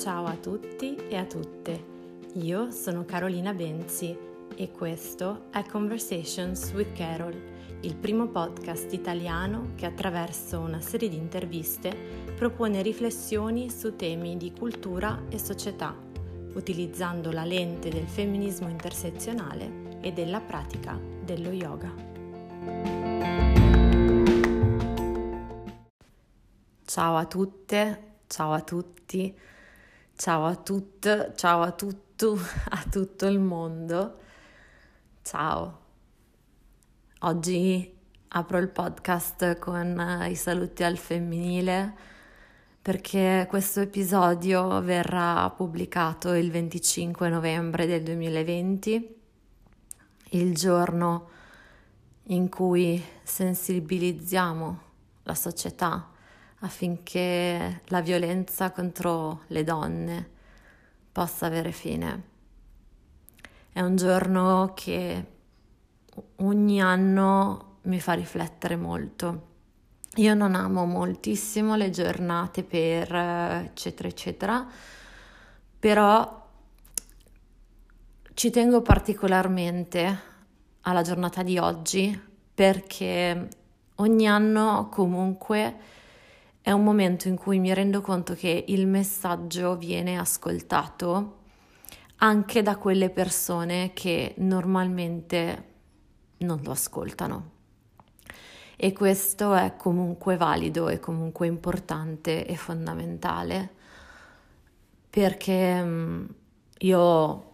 Ciao a tutti e a tutte, io sono Carolina Benzi e questo è Conversations with Carol, il primo podcast italiano che attraverso una serie di interviste propone riflessioni su temi di cultura e società, utilizzando la lente del femminismo intersezionale e della pratica dello yoga. Ciao a tutte, ciao a tutti. Ciao a tutte, ciao a tutto, a tutto il mondo. Ciao. Oggi apro il podcast con i saluti al femminile perché questo episodio verrà pubblicato il 25 novembre del 2020, il giorno in cui sensibilizziamo la società affinché la violenza contro le donne possa avere fine. È un giorno che ogni anno mi fa riflettere molto. Io non amo moltissimo le giornate per eccetera eccetera, però ci tengo particolarmente alla giornata di oggi perché ogni anno comunque è un momento in cui mi rendo conto che il messaggio viene ascoltato anche da quelle persone che normalmente non lo ascoltano. E questo è comunque valido, è comunque importante e fondamentale perché mm, io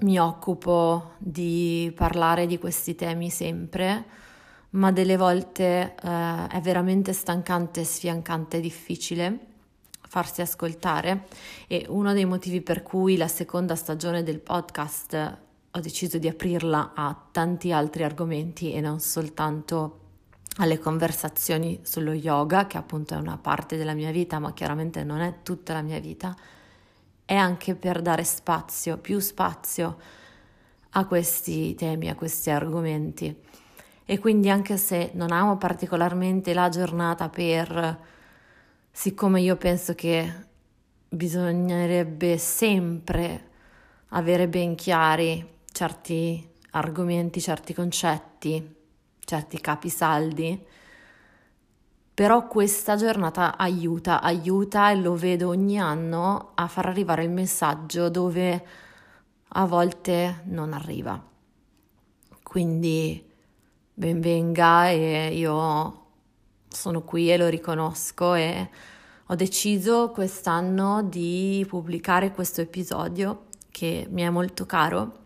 mi occupo di parlare di questi temi sempre ma delle volte eh, è veramente stancante, sfiancante e difficile farsi ascoltare. E uno dei motivi per cui la seconda stagione del podcast ho deciso di aprirla a tanti altri argomenti e non soltanto alle conversazioni sullo yoga, che appunto è una parte della mia vita, ma chiaramente non è tutta la mia vita, è anche per dare spazio, più spazio a questi temi, a questi argomenti e quindi anche se non amo particolarmente la giornata per, siccome io penso che bisognerebbe sempre avere ben chiari certi argomenti, certi concetti, certi capisaldi, però questa giornata aiuta, aiuta e lo vedo ogni anno a far arrivare il messaggio dove a volte non arriva. Quindi benvenga e io sono qui e lo riconosco e ho deciso quest'anno di pubblicare questo episodio che mi è molto caro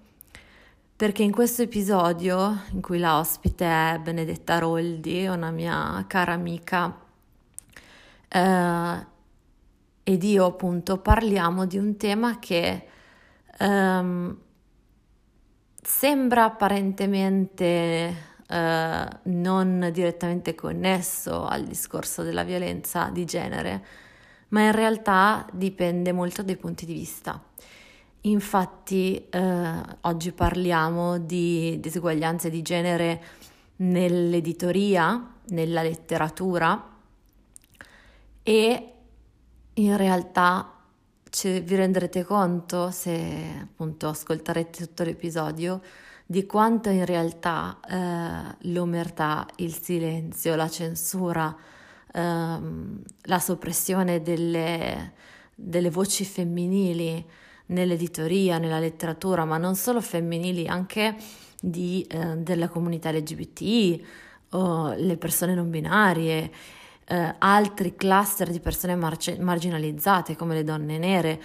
perché in questo episodio in cui la ospite è Benedetta Roldi, una mia cara amica, eh, ed io appunto parliamo di un tema che ehm, sembra apparentemente eh, non direttamente connesso al discorso della violenza di genere, ma in realtà dipende molto dai punti di vista. Infatti eh, oggi parliamo di diseguaglianze di genere nell'editoria, nella letteratura e in realtà vi renderete conto se appunto ascolterete tutto l'episodio di quanto in realtà eh, l'omertà, il silenzio, la censura, ehm, la soppressione delle, delle voci femminili nell'editoria, nella letteratura, ma non solo femminili, anche di, eh, della comunità LGBT o le persone non binarie, eh, altri cluster di persone marce- marginalizzate come le donne nere,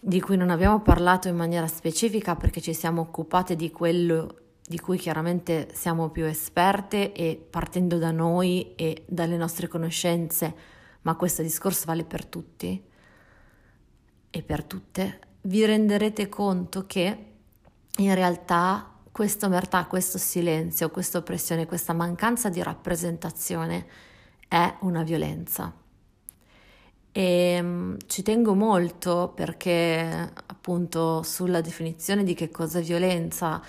di cui non abbiamo parlato in maniera specifica perché ci siamo occupate di quello di cui chiaramente siamo più esperte e partendo da noi e dalle nostre conoscenze, ma questo discorso vale per tutti e per tutte, vi renderete conto che in realtà questa omertà, questo silenzio, questa oppressione, questa mancanza di rappresentazione è una violenza. E um, ci tengo molto perché appunto sulla definizione di che cosa è violenza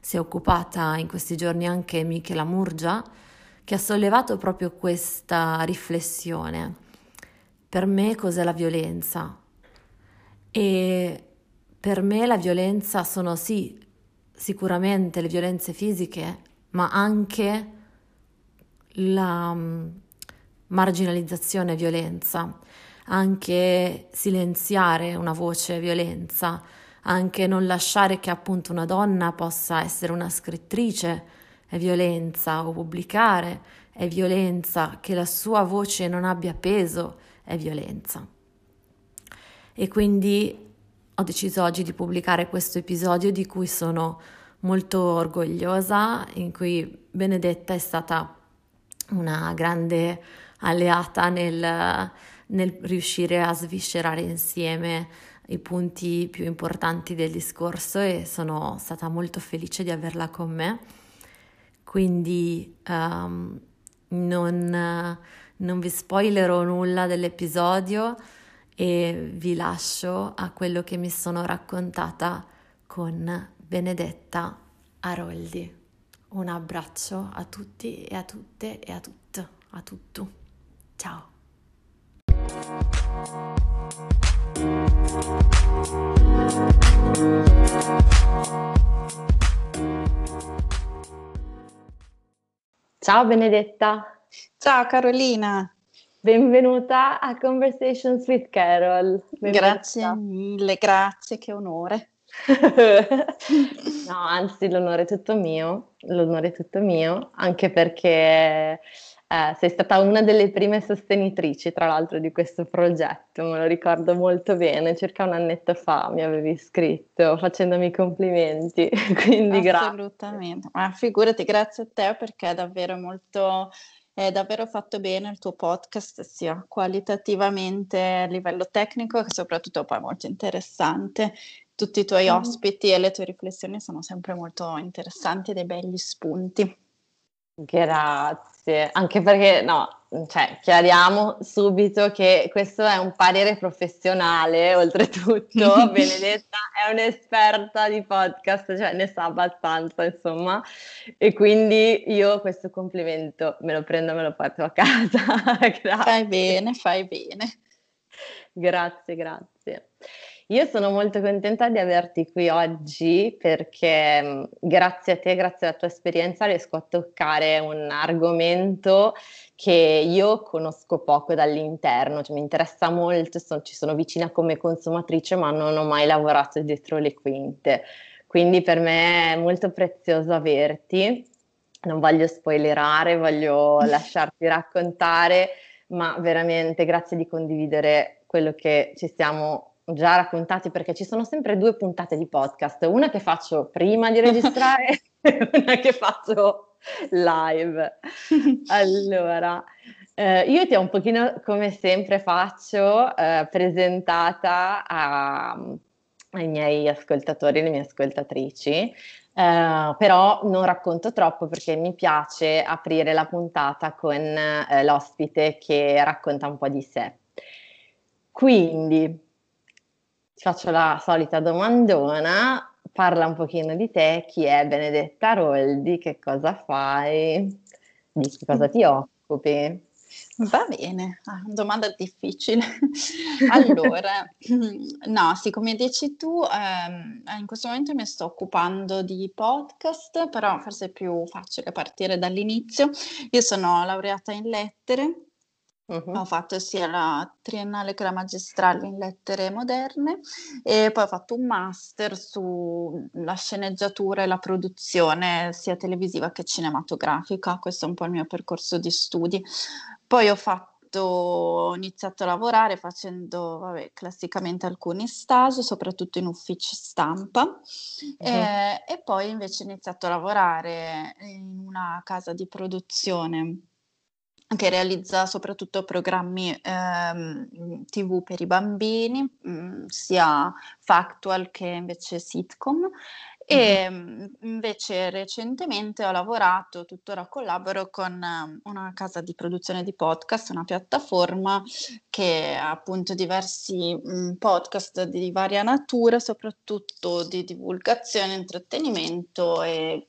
si è occupata in questi giorni anche Michela Murgia, che ha sollevato proprio questa riflessione. Per me cos'è la violenza? E per me la violenza sono sì, sicuramente le violenze fisiche, ma anche la mm, marginalizzazione violenza, anche silenziare una voce violenza, anche non lasciare che appunto una donna possa essere una scrittrice è violenza o pubblicare è violenza, che la sua voce non abbia peso è violenza. E quindi ho deciso oggi di pubblicare questo episodio di cui sono molto orgogliosa, in cui Benedetta è stata una grande alleata nel, nel riuscire a sviscerare insieme i punti più importanti del discorso e sono stata molto felice di averla con me. Quindi um, non, non vi spoilerò nulla dell'episodio e vi lascio a quello che mi sono raccontata con Benedetta Aroldi. Un abbraccio a tutti e a tutte e a tutto, a tutto. Ciao. Ciao Benedetta. Ciao Carolina. Benvenuta a Conversations with Carol. Benvenuta. Grazie mille, grazie, che onore. no, anzi, l'onore è tutto mio, l'onore è tutto mio, anche perché eh, sei stata una delle prime sostenitrici, tra l'altro, di questo progetto, me lo ricordo molto bene, circa un annetto fa mi avevi scritto facendomi complimenti, quindi grazie. Assolutamente, ma figurati, grazie a te perché è davvero molto è davvero fatto bene il tuo podcast, sia qualitativamente a livello tecnico che soprattutto poi molto interessante. Tutti i tuoi mm. ospiti e le tue riflessioni sono sempre molto interessanti e dei begli spunti. Grazie, anche perché no, cioè, chiariamo subito che questo è un parere professionale, oltretutto, Benedetta è un'esperta di podcast, cioè ne sa abbastanza, insomma, e quindi io questo complimento me lo prendo, me lo porto a casa. fai bene, fai bene. Grazie, grazie. Io sono molto contenta di averti qui oggi perché mm, grazie a te, grazie alla tua esperienza, riesco a toccare un argomento che io conosco poco dall'interno, cioè mi interessa molto, sono, ci sono vicina come consumatrice ma non ho mai lavorato dietro le quinte, quindi per me è molto prezioso averti, non voglio spoilerare, voglio lasciarti raccontare, ma veramente grazie di condividere quello che ci stiamo già raccontati perché ci sono sempre due puntate di podcast, una che faccio prima di registrare e una che faccio live. Allora, eh, io ti ho un pochino, come sempre faccio, eh, presentata a, ai miei ascoltatori, alle mie ascoltatrici, Uh, però non racconto troppo perché mi piace aprire la puntata con uh, l'ospite che racconta un po' di sé. Quindi, ti faccio la solita domandona, parla un pochino di te, chi è Benedetta Roldi, che cosa fai, di cosa ti occupi? Va bene, ah, domanda difficile. allora, no, sì, come dici tu, ehm, in questo momento mi sto occupando di podcast, però forse è più facile partire dall'inizio. Io sono laureata in lettere Uh-huh. Ho fatto sia la triennale che la magistrale in lettere moderne e poi ho fatto un master sulla sceneggiatura e la produzione sia televisiva che cinematografica. Questo è un po' il mio percorso di studi. Poi ho fatto ho iniziato a lavorare facendo vabbè, classicamente alcuni stage, soprattutto in uffici stampa, uh-huh. eh, e poi invece ho iniziato a lavorare in una casa di produzione che realizza soprattutto programmi ehm, TV per i bambini, mh, mm, sia factual che invece sitcom. E mm-hmm. invece recentemente ho lavorato, tuttora collaboro con una casa di produzione di podcast, una piattaforma che ha appunto diversi mh, podcast di varia natura, soprattutto di divulgazione, intrattenimento e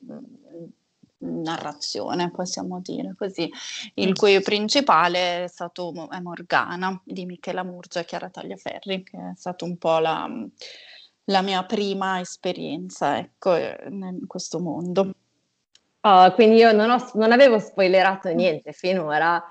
narrazione, possiamo dire così, il mm. cui principale è stato è Morgana di Michela Murgia e Chiara Tagliaferri, che è stata un po' la, la mia prima esperienza ecco, in questo mondo. Oh, quindi io non, ho, non avevo spoilerato niente finora,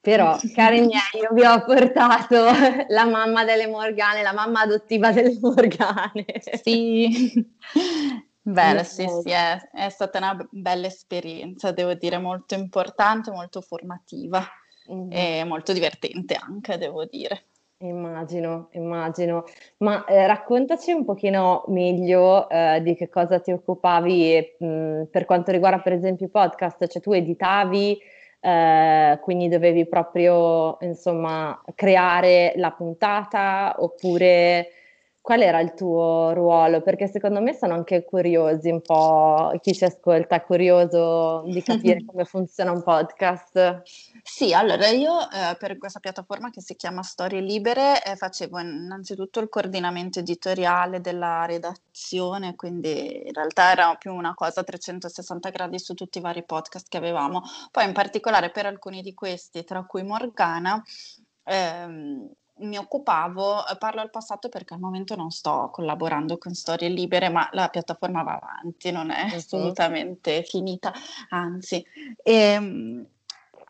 però, cari miei, io vi ho portato la mamma delle Morgane, la mamma adottiva delle Morgane. Sì, bene, sì, sì, è, è, stata una bella esperienza, devo dire, molto importante, molto formativa mm-hmm. e molto divertente anche, devo dire. Immagino, immagino. Ma eh, raccontaci un pochino meglio eh, di che cosa ti occupavi e, mh, per quanto riguarda per esempio i podcast, cioè tu editavi, eh, quindi dovevi proprio insomma creare la puntata oppure qual era il tuo ruolo? Perché secondo me sono anche curiosi un po', chi ci ascolta è curioso di capire come funziona un podcast. Sì, allora io eh, per questa piattaforma che si chiama Storie Libere eh, facevo innanzitutto il coordinamento editoriale della redazione, quindi in realtà era più una cosa a 360 gradi su tutti i vari podcast che avevamo. Poi in particolare per alcuni di questi, tra cui Morgana, ehm, mi occupavo, eh, parlo al passato perché al momento non sto collaborando con Storie Libere, ma la piattaforma va avanti, non è assolutamente finita, anzi. E, ehm,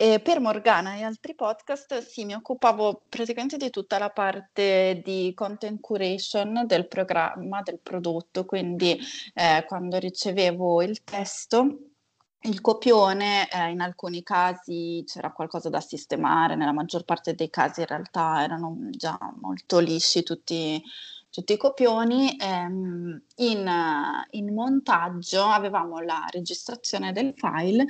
e per Morgana e altri podcast sì, mi occupavo praticamente di tutta la parte di content curation del programma, del prodotto, quindi eh, quando ricevevo il testo il copione, eh, in alcuni casi c'era qualcosa da sistemare, nella maggior parte dei casi in realtà erano già molto lisci tutti, tutti i copioni. Ehm, in, in, montaggio avevamo la registrazione del file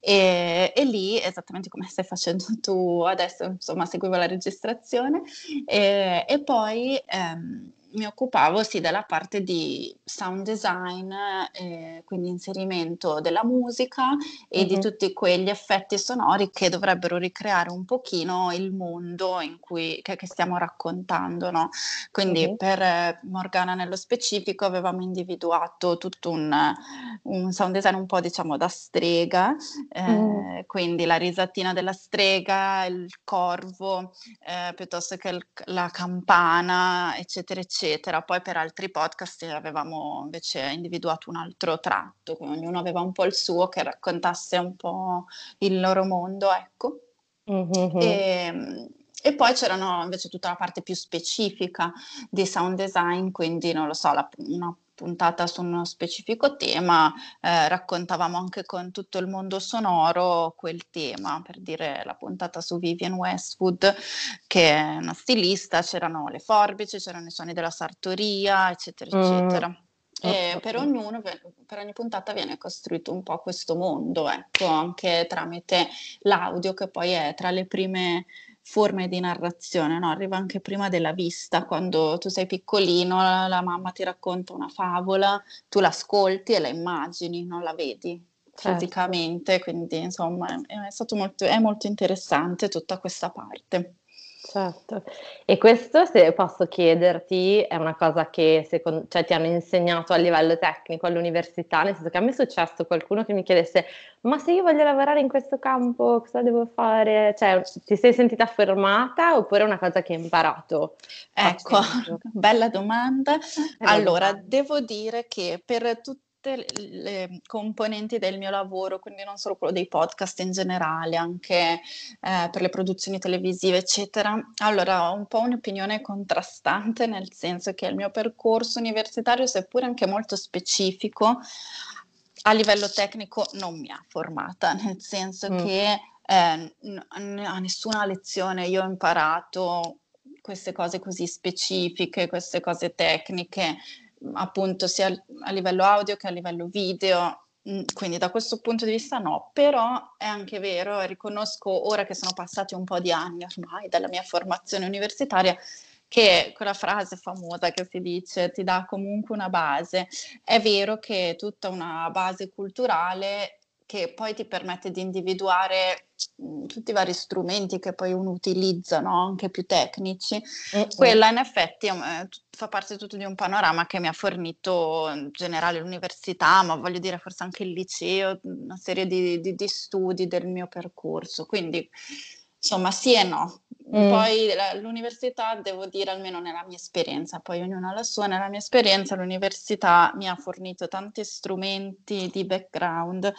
e, e, lì, esattamente come stai facendo tu adesso, insomma, seguivo la registrazione e, e poi... Ehm, mi occupavo sì della parte di sound design, eh, quindi inserimento della musica e mm-hmm. di tutti quegli effetti sonori che dovrebbero ricreare un pochino il mondo in cui, che, che stiamo raccontando. No? Quindi mm-hmm. per eh, Morgana nello specifico avevamo individuato tutto un, un, sound design un po' diciamo da strega, eh, mm. quindi la risatina della strega, il corvo, eh, piuttosto che il, la campana, eccetera, eccetera eccetera. Poi per altri podcast avevamo invece individuato un altro tratto, ognuno aveva un po' il suo che raccontasse un po' il loro mondo, ecco. Mm-hmm. E, e poi c'erano invece tutta la parte più specifica di sound design, quindi non lo so, la, una puntata su uno specifico tema, eh, raccontavamo anche con tutto il mondo sonoro quel tema, per dire la puntata su Vivian Westwood, che è una stilista, c'erano le forbici, c'erano i suoni della sartoria, eccetera, mm. eccetera. E per ognuno, per ogni puntata viene costruito un po' questo mondo, ecco, anche tramite l'audio che poi è tra le prime forme di narrazione, no? arriva anche prima della vista, quando tu sei piccolino, la, la mamma ti racconta una favola, tu l'ascolti e la immagini, non la vedi certo. fisicamente, quindi insomma è, è stato molto, è molto interessante tutta questa parte. Certo, e questo se posso chiederti è una cosa che secondo, cioè, ti hanno insegnato a livello tecnico all'università, nel senso che a me è successo qualcuno che mi chiedesse ma se io voglio lavorare in questo campo cosa devo fare? Cioè ti sei sentita fermata oppure è una cosa che hai imparato? Ecco, bella domanda. Allora, devo dire che per tutti tutte le componenti del mio lavoro, quindi non solo quello dei podcast in generale, anche eh, per le produzioni televisive, eccetera. Allora, ho un po' un'opinione contrastante, nel senso che il mio percorso universitario, seppur anche molto specifico, a livello tecnico non mi ha formata, nel senso mm. che eh, a nessuna lezione io ho imparato queste cose così specifiche, queste cose tecniche appunto sia a livello audio che a livello video, mm, quindi da questo punto di vista no, però è anche vero riconosco ora che sono passati un po' di anni ormai dalla mia formazione universitaria che quella frase famosa che si dice ti dà comunque una base, è vero che tutta una base culturale che poi ti permette di individuare mhmm, tutti i vari strumenti che poi uno utilizza, no? anche più tecnici, mm-hmm. quella in effetti eh, fa parte tutto di un panorama che mi ha fornito in generale l'università, ma voglio dire forse anche il liceo, una serie di, di, di studi del mio percorso. Quindi insomma sì e no. Mm. Poi l'università, devo dire, almeno nella mia esperienza, poi ognuno ha la sua, nella mia esperienza l'università mi ha fornito tanti strumenti di background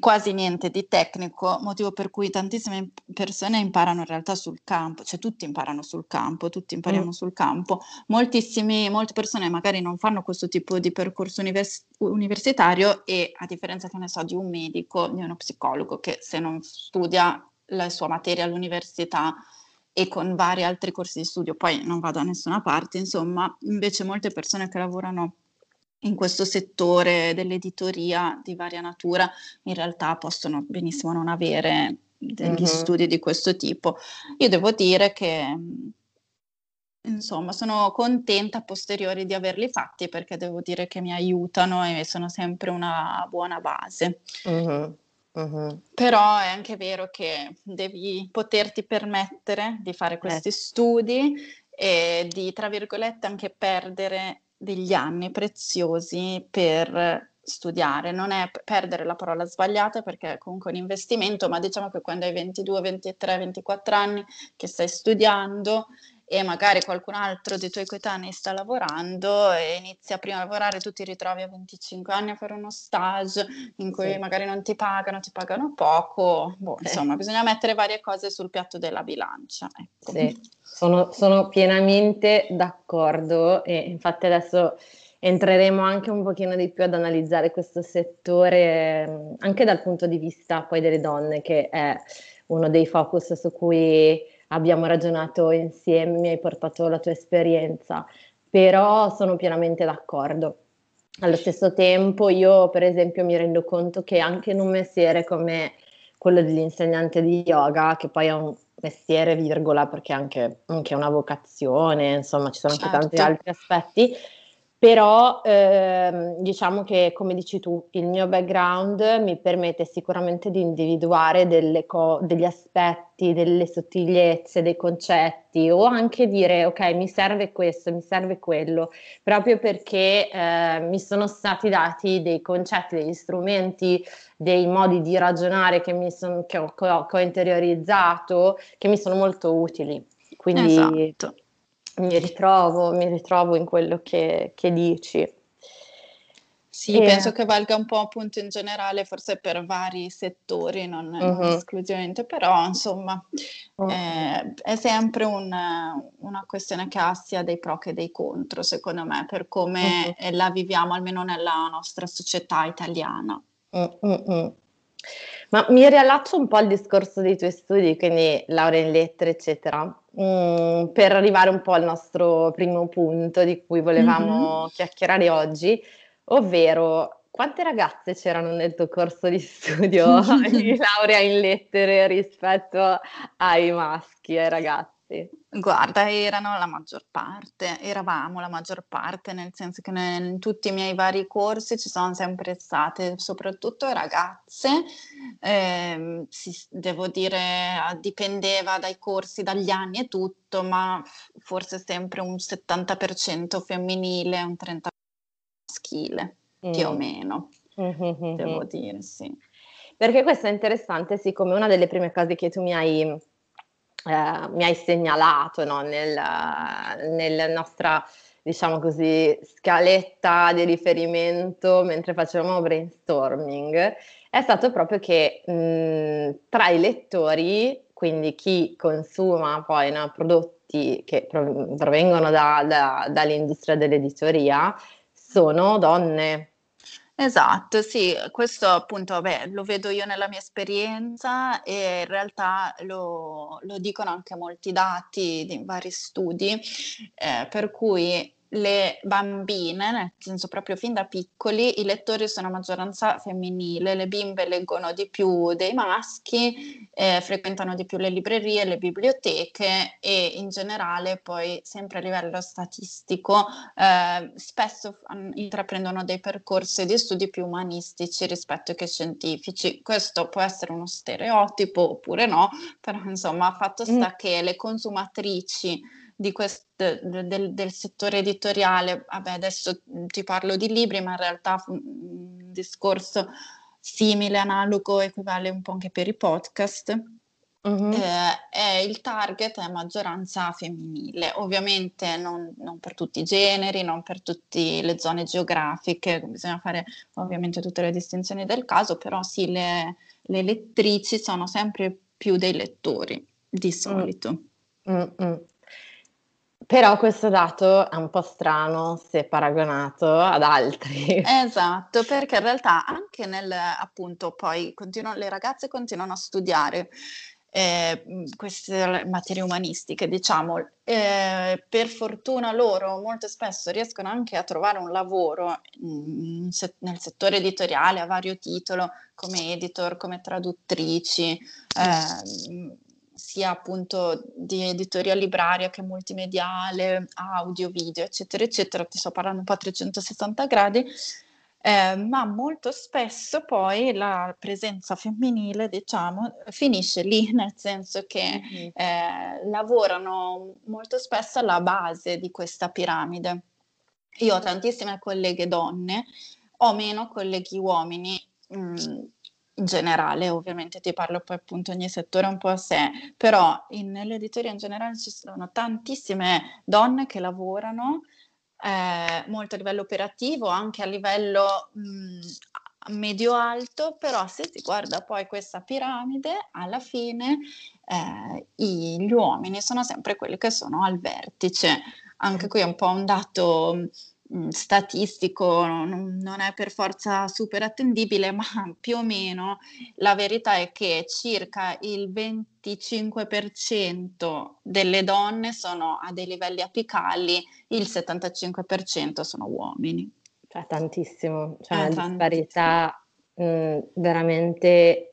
quasi niente di tecnico, motivo per cui tantissime persone imparano in realtà sul campo, cioè tutti imparano sul campo, tutti impariamo mm. sul campo. Moltissimi, molte persone magari non fanno questo tipo di percorso univers- universitario e a differenza che ne so di un medico, di uno psicologo che se non studia la sua materia all'università e con vari altri corsi di studio poi non va da nessuna parte, insomma, invece molte persone che lavorano in questo settore dell'editoria di varia natura in realtà possono benissimo non avere degli mm-hmm. studi di questo tipo. Io devo dire che insomma sono contenta a posteriori di averli fatti perché devo dire che mi aiutano e sono sempre una buona base. Mm-hmm. Mm-hmm. Però è anche vero che devi poterti permettere di fare questi eh. studi e di, tra virgolette, anche perdere degli anni preziosi per studiare, non è perdere la parola sbagliata perché è comunque un investimento, ma diciamo che quando hai 22, 23, 24 anni che stai studiando e magari qualcun altro dei tuoi coetanei sta lavorando e inizia prima a lavorare, tu ti ritrovi a 25 anni a fare uno stage in cui sì. magari non ti pagano, ti pagano poco, boh, eh. insomma bisogna mettere varie cose sul piatto della bilancia. Ecco. Sì, sono, sono pienamente d'accordo e infatti adesso entreremo anche un pochino di più ad analizzare questo settore anche dal punto di vista poi delle donne che è uno dei focus su cui abbiamo ragionato insieme, mi hai portato la tua esperienza, però sono pienamente d'accordo. Allo stesso tempo io per esempio mi rendo conto che anche in un mestiere come quello dell'insegnante di yoga, che poi è un mestiere, virgola, perché è anche, anche una vocazione, insomma ci sono certo. anche tanti certo. altri aspetti, però ehm, diciamo che, come dici tu, il mio background mi permette sicuramente di individuare co- degli aspetti, delle sottigliezze, dei concetti o anche dire ok, mi serve questo, mi serve quello, proprio perché eh, mi sono stati dati dei concetti, degli strumenti, dei modi di ragionare che, son, che, ho, che ho interiorizzato, che mi sono molto utili. Quindi esatto mi ritrovo, mi ritrovo in quello che, che dici. Sì, e... penso che valga un po' appunto in generale, forse per vari settori, non, uh-huh. non esclusivamente, però insomma uh-huh. eh, è sempre un, una questione che ha sia dei pro che dei contro, secondo me, per come uh-huh. la viviamo almeno nella nostra società italiana. Ma mi riallaccio un po' al discorso dei tuoi studi, quindi laurea in lettere, eccetera, mm, per arrivare un po' al nostro primo punto di cui volevamo mm-hmm. chiacchierare oggi, ovvero quante ragazze c'erano nel tuo corso di studio di laurea in lettere rispetto ai maschi, ai ragazzi? Guarda, erano la maggior parte, eravamo la maggior parte, nel senso che ne- in tutti i miei vari corsi ci sono sempre state, soprattutto ragazze, ehm, sì, devo dire, dipendeva dai corsi, dagli anni e tutto, ma forse sempre un 70% femminile, un 30% maschile, più o mm. meno, mm-hmm. devo dire, sì. Perché questo è interessante, siccome una delle prime cose che tu mi hai eh, mi hai segnalato no, nel, nella nostra diciamo così, scaletta di riferimento mentre facevamo brainstorming è stato proprio che mh, tra i lettori, quindi chi consuma poi no, prodotti che provengono da, da, dall'industria dell'editoria, sono donne. Esatto, sì, questo appunto, vabbè, lo vedo io nella mia esperienza e in realtà lo, lo dicono anche molti dati di vari studi, eh, per cui le bambine, nel senso proprio fin da piccoli, i lettori sono a maggioranza femminile, le bimbe leggono di più dei maschi, eh, frequentano di più le librerie, le biblioteche e in generale poi sempre a livello statistico eh, spesso intraprendono dei percorsi di studi più umanistici rispetto che scientifici. Questo può essere uno stereotipo oppure no, però insomma fatto mm. sta mm. che le consumatrici di quest, del, del, settore editoriale, vabbè adesso ti parlo di libri, ma in realtà un discorso simile, analogo, equivale un po' anche per i podcast. Uh-huh. Eh, il target è maggioranza femminile, ovviamente non, non, per tutti i generi, non per tutte le zone geografiche, bisogna fare ovviamente tutte le distinzioni del caso, però sì, le, le lettrici sono sempre più dei lettori di mm. solito. Mm-mm. Però questo dato è un po' strano se paragonato ad altri. Esatto, perché in realtà anche nel, appunto, poi le ragazze continuano a studiare eh, queste materie umanistiche, diciamo, eh, per fortuna loro molto spesso riescono anche a trovare un lavoro in, nel settore editoriale a vario titolo, come editor, come traduttrici. Eh, sia appunto di editoria libraria che multimediale, audio, video, eccetera, eccetera, ti sto parlando un po' a 360 gradi, eh, ma molto spesso poi la presenza femminile, diciamo, finisce lì, nel senso che mm-hmm. eh, lavorano molto spesso alla base di questa piramide. Io ho tantissime colleghe donne, ho meno colleghi uomini. Mh, mm, in generale, ovviamente ti parlo poi appunto ogni settore un po' a sé, però in, nell'editoria in generale ci sono tantissime donne che lavorano eh, molto a livello operativo, anche a livello mh, medio-alto, però se si guarda poi questa piramide, alla fine eh, gli uomini sono sempre quelli che sono al vertice. Anche qui è un po' un dato statistico, non, non, è per forza super attendibile, ma più o meno la verità è che circa il 25% delle donne sono a dei livelli apicali, il 75% sono uomini. Cioè tantissimo, cioè una disparità mh, veramente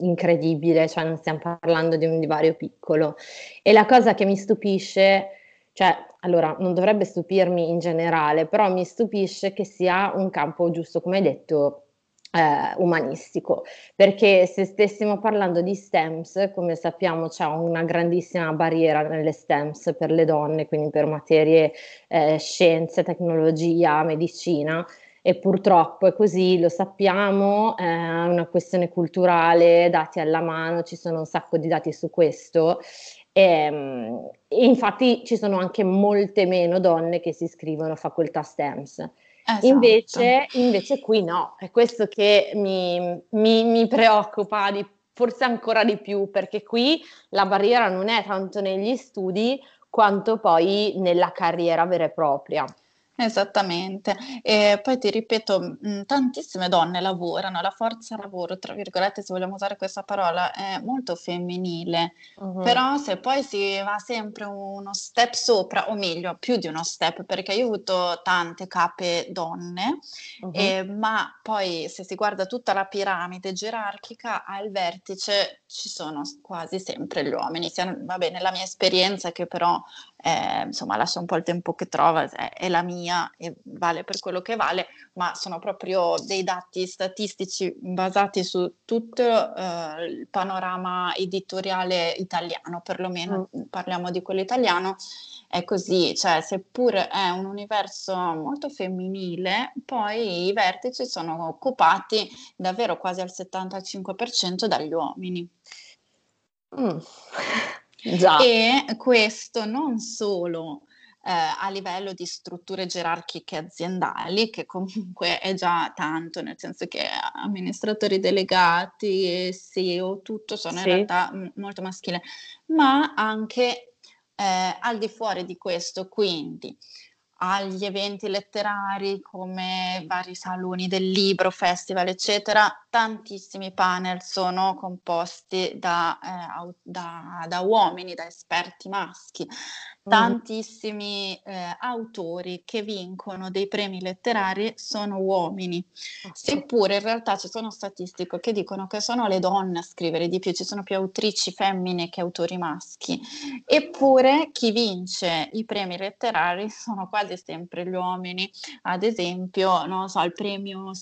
incredibile, cioè non stiamo parlando di un divario piccolo. E la cosa che mi stupisce, cioè allora non dovrebbe stupirmi in generale, però mi stupisce che sia un campo giusto, come hai detto, eh, umanistico, perché se stessimo parlando di STEMS, come sappiamo c'è una grandissima barriera nelle STEMS per le donne, quindi per materie eh, scienze, tecnologia, medicina, e purtroppo è così, lo sappiamo, è una questione culturale, dati alla mano, ci sono un sacco di dati su questo e, ehm, e infatti ci sono anche molte meno donne che si iscrivono a facoltà STEMS. Esatto. Invece, invece, qui no, è questo che mi, mi, mi preoccupa di, forse ancora di più, perché qui la barriera non è tanto negli studi quanto poi nella carriera vera e propria. Esattamente. E poi ti ripeto, mh, tantissime donne lavorano, la forza lavoro, tra virgolette, se vogliamo usare questa parola, è molto femminile, uh-huh. però se poi si va sempre uno step sopra, o meglio, più di uno step, perché io ho avuto tante cape donne, uh-huh. eh, ma poi se si guarda tutta la piramide gerarchica, al vertice ci sono quasi sempre gli uomini, sia, va bene, la mia esperienza che però eh, insomma lascia un po' il tempo che trova, è, è, la mia e vale per quello che vale, ma sono proprio dei dati statistici basati su tutto eh, il panorama editoriale italiano, perlomeno mm. parliamo di quello italiano, è così, cioè seppur è un universo molto femminile, poi i vertici sono occupati davvero quasi al 75% dagli uomini. Mm. Già. E questo non solo eh, a livello di strutture gerarchiche aziendali, che comunque è già tanto, nel senso che amministratori delegati e CEO, tutto sono sì. in realtà m- molto maschile, ma anche eh, al di fuori di questo, quindi agli eventi letterari come vari saloni del libro, festival, eccetera, tantissimi panel sono composti da, eh, da, da uomini, da esperti maschi tantissimi eh, autori che vincono dei premi letterari sono uomini, seppure in realtà ci sono statistiche che dicono che sono le donne a scrivere di più, ci sono più autrici femmine che autori maschi, eppure chi vince i premi letterari sono quasi sempre gli uomini, ad esempio, non so, il premio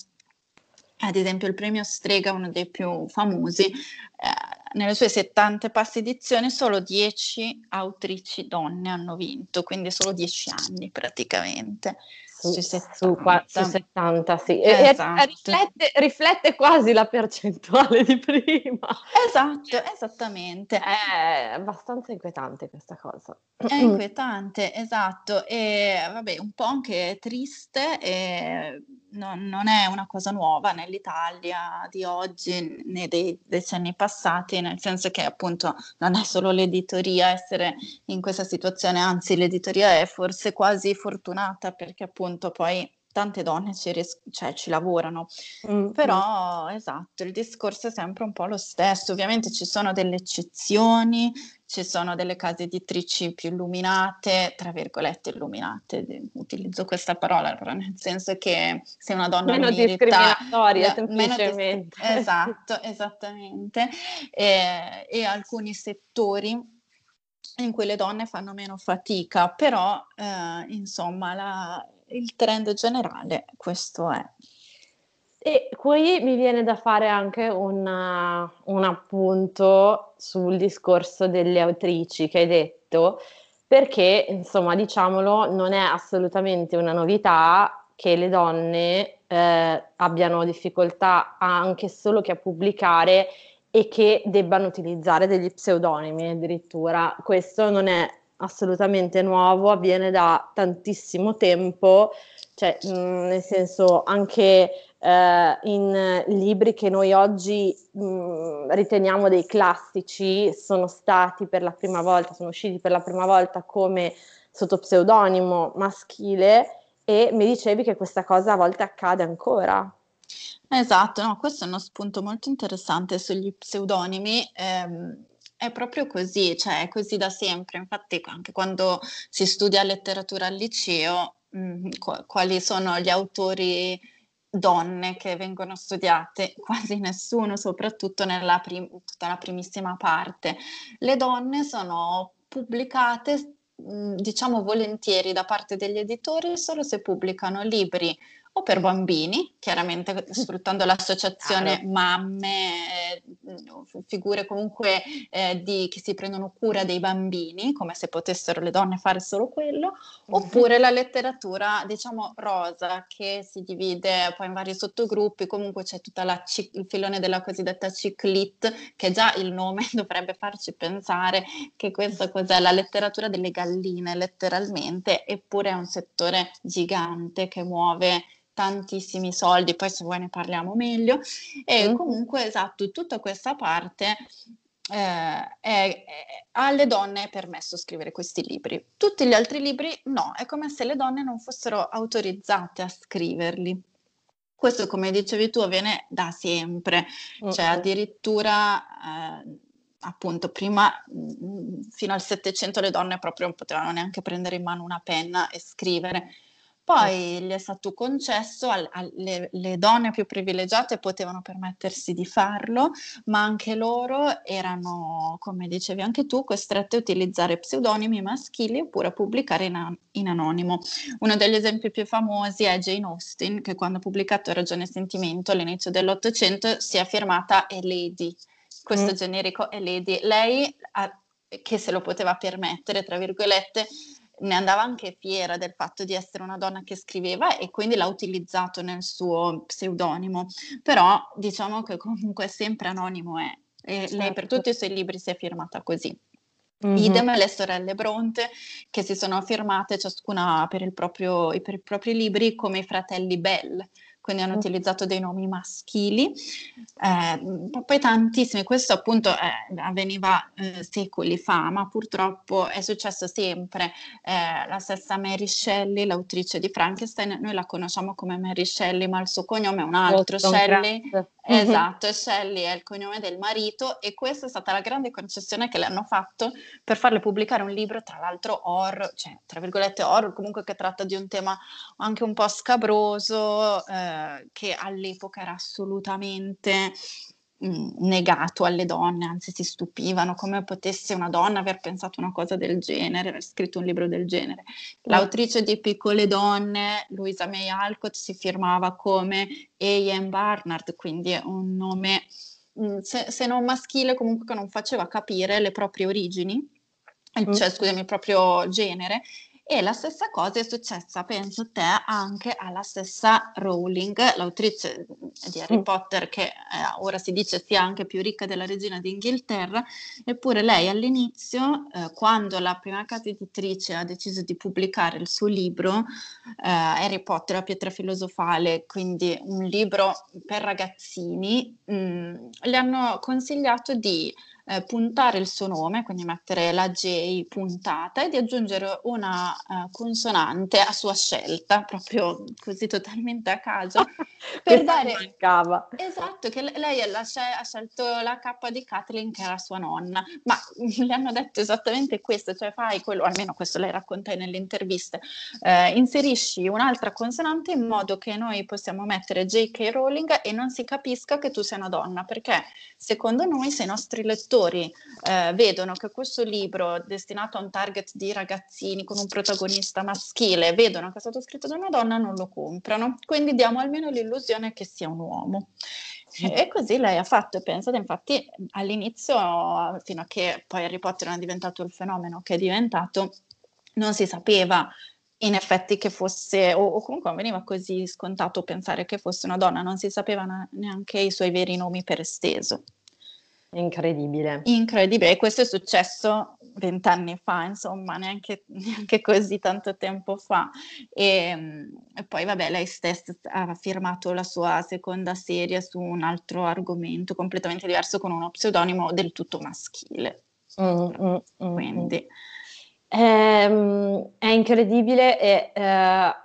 ad esempio il premio Strega, uno dei più famosi, eh, nelle sue 70 passi edizioni solo 10 autrici donne hanno vinto, quindi solo 10 anni praticamente. Su, sui 70. Su, qua, su 70 sì. Esatto. E, riflette, riflette, quasi la percentuale di prima. Esatto, esattamente. È abbastanza inquietante questa cosa. È inquietante, esatto. E vabbè, un po' anche triste e non, non è una cosa nuova nell'Italia di oggi né dei decenni passati, nel senso che appunto non è solo l'editoria essere in questa situazione, anzi l'editoria è forse quasi fortunata perché appunto poi tante donne ci, ries- cioè, ci lavorano, mm-hmm. però esatto, il discorso è sempre un po' lo stesso, ovviamente ci sono delle eccezioni, ci sono delle case editrici più illuminate, tra virgolette illuminate, utilizzo questa parola, però nel senso che se una donna meno merita, discriminatoria, semplicemente. Dis- esatto, esattamente, e, e alcuni settori in cui le donne fanno meno fatica, però eh, insomma la, il trend generale questo è. E qui mi viene da fare anche una, un appunto sul discorso delle autrici che hai detto, perché insomma diciamolo non è assolutamente una novità che le donne eh, abbiano difficoltà anche solo che a pubblicare e che debbano utilizzare degli pseudonimi addirittura. Questo non è assolutamente nuovo, avviene da tantissimo tempo, cioè mh, nel senso anche eh, in libri che noi oggi mh, riteniamo dei classici sono stati per la prima volta, sono usciti per la prima volta come sotto pseudonimo maschile e mi dicevi che questa cosa a volte accade ancora. Esatto, no, questo è uno spunto molto interessante sugli pseudonimi. Ehm, è proprio così, cioè è così da sempre. Infatti, anche quando si studia letteratura al liceo, mh, mm, quali sono gli autori donne che vengono studiate? Quasi nessuno, soprattutto nella prim- tutta la primissima parte. Le donne sono pubblicate, mh, mm, diciamo volentieri da parte degli editori solo se pubblicano libri o per bambini, chiaramente sfruttando l'associazione claro. mamme, eh, figure comunque eh, di, che si prendono cura dei bambini, come se potessero le donne fare solo quello, mm-hmm. oppure la letteratura, diciamo, rosa, che si divide poi in vari sottogruppi, comunque c'è tutto il filone della cosiddetta ciclit, che già il nome dovrebbe farci pensare che questa cos'è la letteratura delle galline, letteralmente, eppure è un settore gigante che muove tantissimi soldi, poi se vuoi ne parliamo meglio. E mm. comunque, esatto, tutta questa parte eh, è, è, alle donne è permesso scrivere questi libri. Tutti gli altri libri no, è come se le donne non fossero autorizzate a scriverli. Questo, come dicevi tu, avviene da sempre, mm. cioè addirittura... Eh, appunto prima fino al Settecento le donne proprio non potevano neanche prendere in mano una penna e scrivere poi gli è stato concesso, alle le donne più privilegiate potevano permettersi di farlo, ma anche loro erano, come dicevi anche tu, costrette a utilizzare pseudonimi maschili oppure a pubblicare in, in anonimo. Uno degli esempi più famosi è Jane Austen, che quando ha pubblicato Ragione e Sentimento all'inizio dell'Ottocento si è firmata a Lady, questo mm. generico Lady. Lei, ha, che se lo poteva permettere, tra virgolette, ne andava anche fiera del fatto di essere una donna che scriveva e quindi l'ha utilizzato nel suo pseudonimo, però diciamo che comunque sempre anonimo è e certo. lei per tutti i suoi libri si è firmata così. Mm-hmm. Idem le sorelle Bronte che si sono firmate ciascuna per, proprio, per, i propri libri come i fratelli Bell, quindi hanno mm. utilizzato dei nomi maschili, eh, poi tantissimi, questo appunto eh, avveniva eh, secoli fa, ma purtroppo è successo sempre. Eh, la stessa Mary Shelley, l'autrice di Frankenstein, noi la conosciamo come Mary Shelley, ma il suo cognome è un altro, Boston Shelley. Esatto, e Shelley è il cognome del marito e questa è stata la grande concessione che le hanno fatto per farle pubblicare un libro, tra l'altro horror, cioè tra virgolette horror, comunque che tratta di un tema anche un po' scabroso, eh, che all'epoca era assolutamente mh, negato alle donne, anzi si stupivano come potesse una donna aver pensato una cosa del genere, aver scritto un libro del genere. L'autrice di Piccole donne, Louisa May Alcott, si firmava come A.M. Barnard, quindi è un nome, mh, se, se non maschile, comunque che non faceva capire le proprie origini cioè scusami, il proprio genere, e la stessa cosa è successa, penso te, anche alla stessa Rowling, l'autrice di Harry mm. Potter, che eh, ora si dice sia anche più ricca della regina d'Inghilterra, eppure lei all'inizio, eh, quando la prima casa editrice ha deciso di pubblicare il suo libro, eh, Harry Potter, la pietra filosofale, quindi un libro per ragazzini, mh, mm, le hanno consigliato di eh, puntare il suo nome, quindi mettere la J puntata e di aggiungere una uh, consonante a sua scelta, proprio così totalmente a caso, per dare... Mancava. Esatto, che lei ha, ha scelto la K di Kathleen che era sua nonna, ma le hanno detto esattamente questo, cioè fai quello, almeno questo lei racconta nelle interviste, eh, inserisci un'altra consonante in modo che noi possiamo mettere J.K. Rowling e non si capisca che tu sei una donna, perché secondo noi se i nostri lettori lettori eh, vedono che questo libro destinato a un target di ragazzini con un protagonista maschile, vedono che è stato scritto da una donna, non lo comprano. Quindi diamo almeno l'illusione che sia un uomo. E così lei ha fatto e pensate, infatti all'inizio, fino a che poi Harry Potter non è diventato il fenomeno che è diventato, non si sapeva in effetti che fosse, o, o, comunque veniva così scontato pensare che fosse una donna, non si sapeva neanche i suoi veri nomi per esteso. Incredibile. Incredibile, e questo è successo vent'anni fa, insomma, neanche, neanche, così tanto tempo fa. E, e, poi, vabbè, lei stessa ha firmato la sua seconda serie su un altro argomento completamente diverso con uno pseudonimo del tutto maschile. Mm, mm, mm, mm. Quindi... È, ehm, è incredibile e, eh,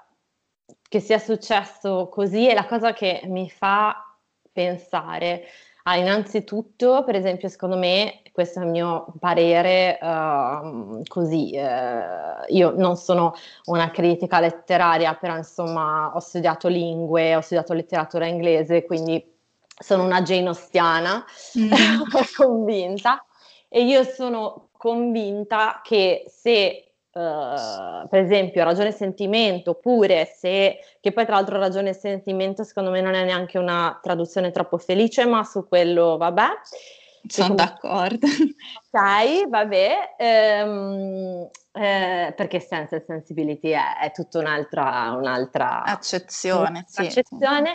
che sia successo così è la cosa che mi fa pensare Ah, innanzitutto, per esempio, secondo me, questo è il mio parere uh, così, uh, io non sono una critica letteraria, però insomma ho studiato lingue, ho studiato letteratura inglese, quindi sono una genostiana mm. convinta e io sono convinta che se Uh, per esempio ragione e sentimento, oppure se, che poi tra l'altro ragione e sentimento secondo me non è neanche una traduzione troppo felice, ma su quello vabbè. Sono d'accordo. Ok, vabbè, um, eh, perché sense e sensibility è, è tutta un'altra, un'altra accezione, sì. accezione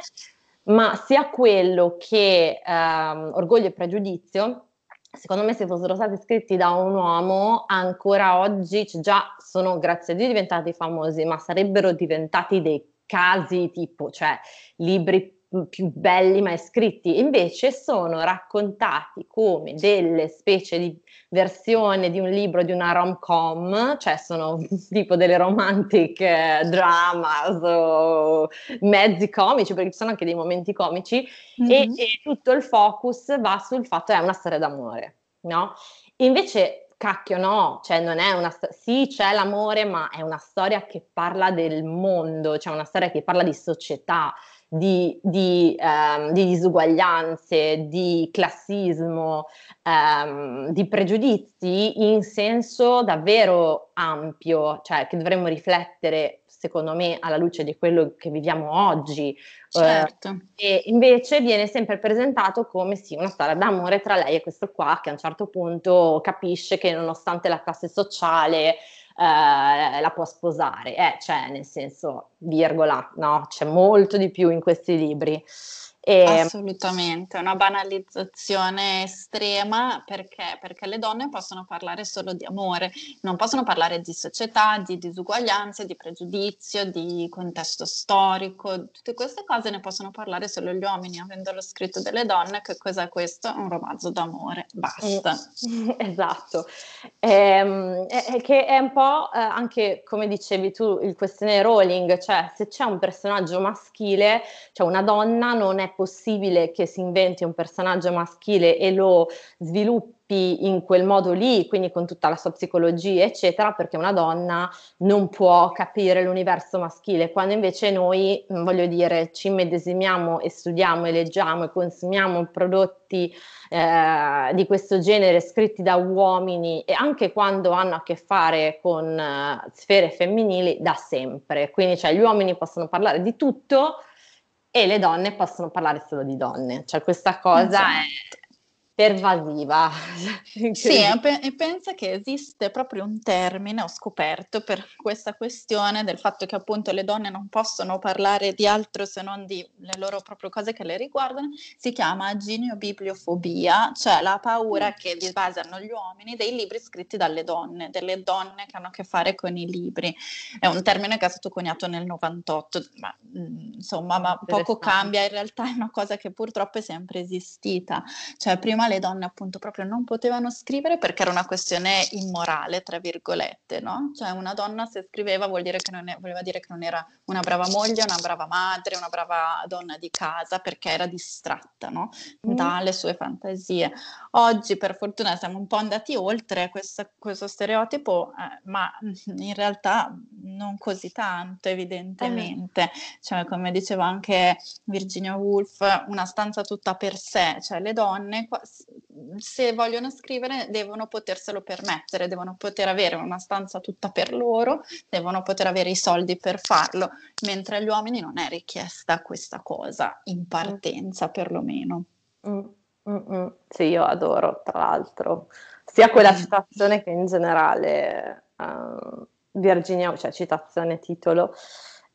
ma sia quello che um, orgoglio e pregiudizio secondo me se fossero stati scritti da un uomo ancora oggi cioè già sono grazie a Dio diventati famosi ma sarebbero diventati dei casi tipo cioè libri più belli mai scritti invece sono raccontati come delle specie di versione di un libro di una rom-com cioè sono tipo delle romantic eh, dramas o mezzi comici perché ci sono anche dei momenti comici mm-hmm. e, e, tutto il focus va sul fatto che è una storia d'amore no? Invece cacchio no, cioè non è una storia, sì c'è l'amore ma è una storia che parla del mondo, cioè una storia che parla di società, di, di, um, di disuguaglianze, di classismo, um, di pregiudizi in senso davvero ampio, cioè che dovremmo riflettere secondo me alla luce di quello che viviamo oggi. Certo. Eh, e invece viene sempre presentato come sì, una storia d'amore tra lei e questo qua che a un certo punto capisce che nonostante la classe sociale eh, la può sposare, eh, cioè nel senso, virgola, no, c'è molto di più in questi libri. E... Assolutamente, una banalizzazione estrema perché? perché le donne possono parlare solo di amore, non possono parlare di società, di disuguaglianze, di pregiudizio, di contesto storico, tutte queste cose ne possono parlare solo gli uomini, avendolo scritto delle donne, che cos'è questo? Un romanzo d'amore, basta. esatto, ehm, è, che è un po' eh, anche come dicevi tu il questione Rowling, cioè se c'è un personaggio maschile, cioè una donna non è possibile che si inventi un personaggio maschile e lo sviluppi in quel modo lì, quindi con tutta la sua psicologia, eccetera, perché una donna non può capire l'universo maschile, quando invece noi, mm, voglio dire, ci medesimiamo e studiamo e leggiamo e consumiamo prodotti eh, di questo genere scritti da uomini e anche quando hanno a che fare con uh, sfere femminili da sempre. Quindi cioè, gli uomini possono parlare di tutto, e le donne possono parlare solo di donne, cioè questa cosa esatto. Pervasiva. sì, e pensa che esiste proprio un termine, ho scoperto, per questa questione del fatto che appunto le donne non possono parlare di altro se non di le loro proprie cose che le riguardano, si chiama giniobibliofobia, cioè la paura mm. che hanno gli uomini dei libri scritti dalle donne, delle donne che hanno a che fare con i libri. È un termine che è stato coniato nel 98, ma mm, insomma, ma poco cambia, in realtà è una cosa che purtroppo è sempre esistita. Cioè prima le donne appunto proprio non potevano scrivere perché era una questione immorale, tra virgolette, no? Cioè una donna se scriveva vuol dire che non è, voleva dire che non era una brava moglie, una brava madre, una brava donna di casa perché era distratta, no? Mm. Dalle sue fantasie. Oggi per fortuna siamo un po' andati oltre questa, questo stereotipo, eh, ma in realtà non così tanto evidentemente. Cioè come diceva anche Virginia Woolf, una stanza tutta per sé, cioè le donne se vogliono scrivere devono poterselo permettere, devono poter avere una stanza tutta per loro, devono poter avere i soldi per farlo, mentre agli uomini non è richiesta questa cosa in partenza mm. perlomeno. Mm, mm, mm. Sì, io adoro tra l'altro sia quella citazione che in generale uh, Virginia, cioè citazione titolo,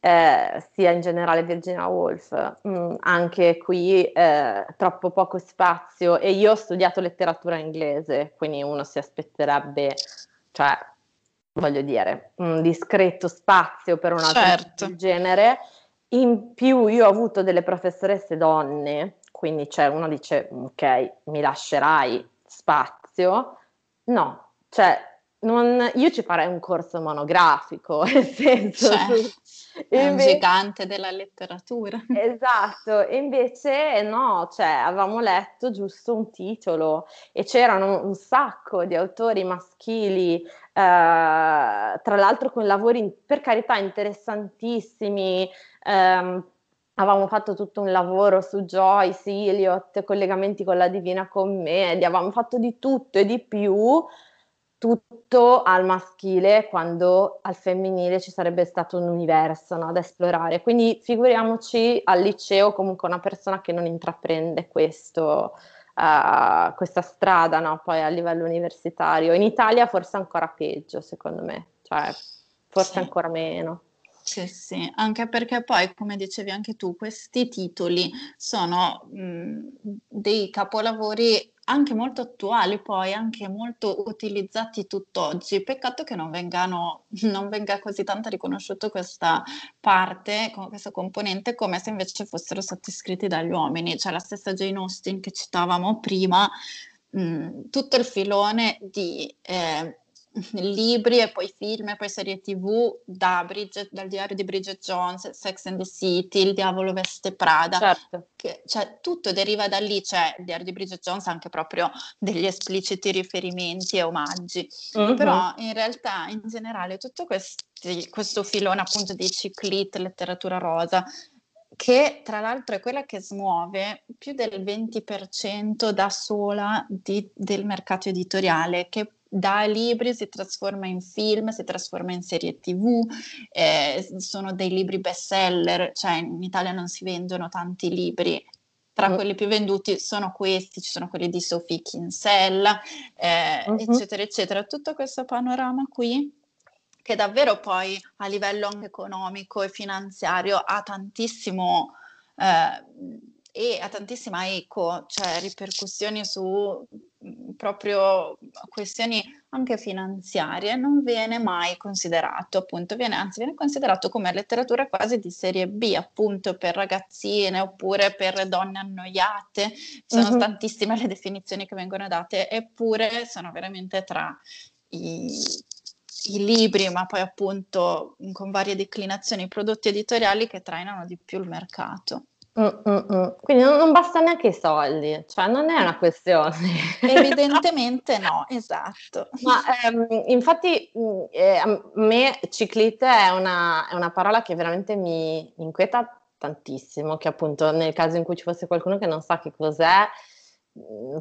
eh, sia in generale Virginia Woolf, mh, mm, anche qui eh, troppo poco spazio e io ho studiato letteratura inglese, quindi uno si aspetterebbe, cioè, voglio dire, un discreto spazio per una certo. del genere. In più io ho avuto delle professoresse donne, quindi cioè, uno dice, ok, mi lascerai spazio? No, cioè non, io ci farei un corso monografico, nel senso... Cioè, è un gigante della letteratura. Esatto, e invece no, cioè avevamo letto giusto un titolo e c'erano un sacco di autori maschili, eh, tra l'altro con lavori per carità interessantissimi, ehm, avevamo fatto tutto un lavoro su Joyce, Eliot, collegamenti con la Divina Commedia, avevamo fatto di tutto e di più, tutto al maschile quando al femminile ci sarebbe stato un universo no, da esplorare. Quindi figuriamoci al liceo comunque una persona che non intraprende questo, uh, questa strada no, poi a livello universitario. In Italia forse ancora peggio secondo me, cioè forse sì. ancora meno. Sì, sì, anche perché poi, come dicevi anche tu, questi titoli sono mh, dei capolavori anche molto attuali, poi anche molto utilizzati tutt'oggi. Peccato che non, vengano, non venga così tanto riconosciuto questa parte, questa componente, come se invece fossero stati scritti dagli uomini. Cioè la stessa Jane Austen che citavamo prima, mh, tutto il filone di... Eh, libri e poi film e poi serie tv da Bridget, dal diario di Bridget Jones, Sex and the City, Il diavolo veste Prada, certo. che, cioè, tutto deriva da lì, c'è il diario di Bridget Jones anche proprio degli espliciti riferimenti e omaggi, uh-huh. però in realtà in generale tutto questi, questo filone appunto di ciclit, letteratura rosa, che tra l'altro è quella che smuove più del 20% da sola di, del mercato editoriale, che da libri si trasforma in film, si trasforma in serie tv, eh, sono dei libri best seller, cioè in Italia non si vendono tanti libri. Tra mm. quelli più venduti sono questi, ci sono quelli di Sophie Kinsella, eh, uh-huh. eccetera, eccetera. Tutto questo panorama qui che davvero poi a livello anche economico e finanziario ha tantissimo, eh, e ha tantissima eco, cioè ripercussioni su proprio questioni anche finanziarie, non viene mai considerato, appunto, viene, anzi viene considerato come letteratura quasi di serie B, appunto, per ragazzine oppure per donne annoiate. Sono mm-hmm. tantissime le definizioni che vengono date, eppure sono veramente tra i, i libri, ma poi appunto con varie declinazioni, prodotti editoriali che trainano di più il mercato. Mm, mm, mm. Quindi non, non basta neanche i soldi, cioè non è una questione. Evidentemente no, esatto. Ma ehm, infatti eh, a me ciclite è una, è una parola che veramente mi inquieta tantissimo, che appunto nel caso in cui ci fosse qualcuno che non sa che cos'è,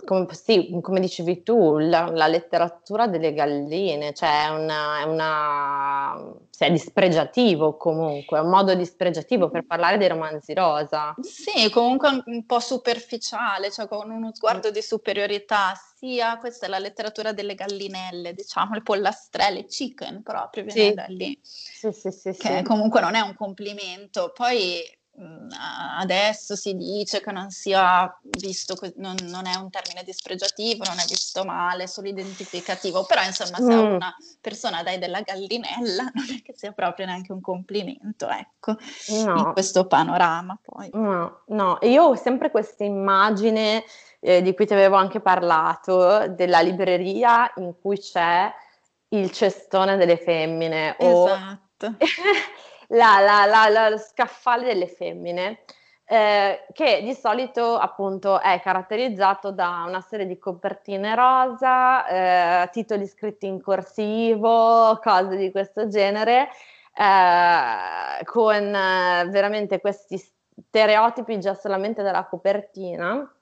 come, sì, come dicevi tu, la, la, letteratura delle galline, cioè è, una, è, una, cioè è dispregiativo comunque, è un modo dispregiativo per parlare dei romanzi rosa. Sì, comunque un po' superficiale, cioè con uno sguardo di superiorità, sia questa è la letteratura delle gallinelle, diciamo, le pollastrelle, chicken proprio, viene sì. da lì. Sì, sì, sì, che sì. comunque non è un complimento. Poi adesso si dice che non sia visto, non, non, è un termine dispregiativo, non è visto male, solo identificativo, però insomma se a mm. una persona dai della gallinella non è che sia proprio neanche un complimento, ecco, no. in questo panorama poi. No, no, io ho sempre questa immagine eh, di cui ti avevo anche parlato, della libreria in cui c'è il cestone delle femmine. Esatto. O... la, la, la, lo scaffale delle femmine, eh, che di solito appunto è caratterizzato da una serie di copertine rosa, eh, titoli scritti in corsivo, cose di questo genere, eh, con eh, veramente questi stereotipi già solamente dalla copertina,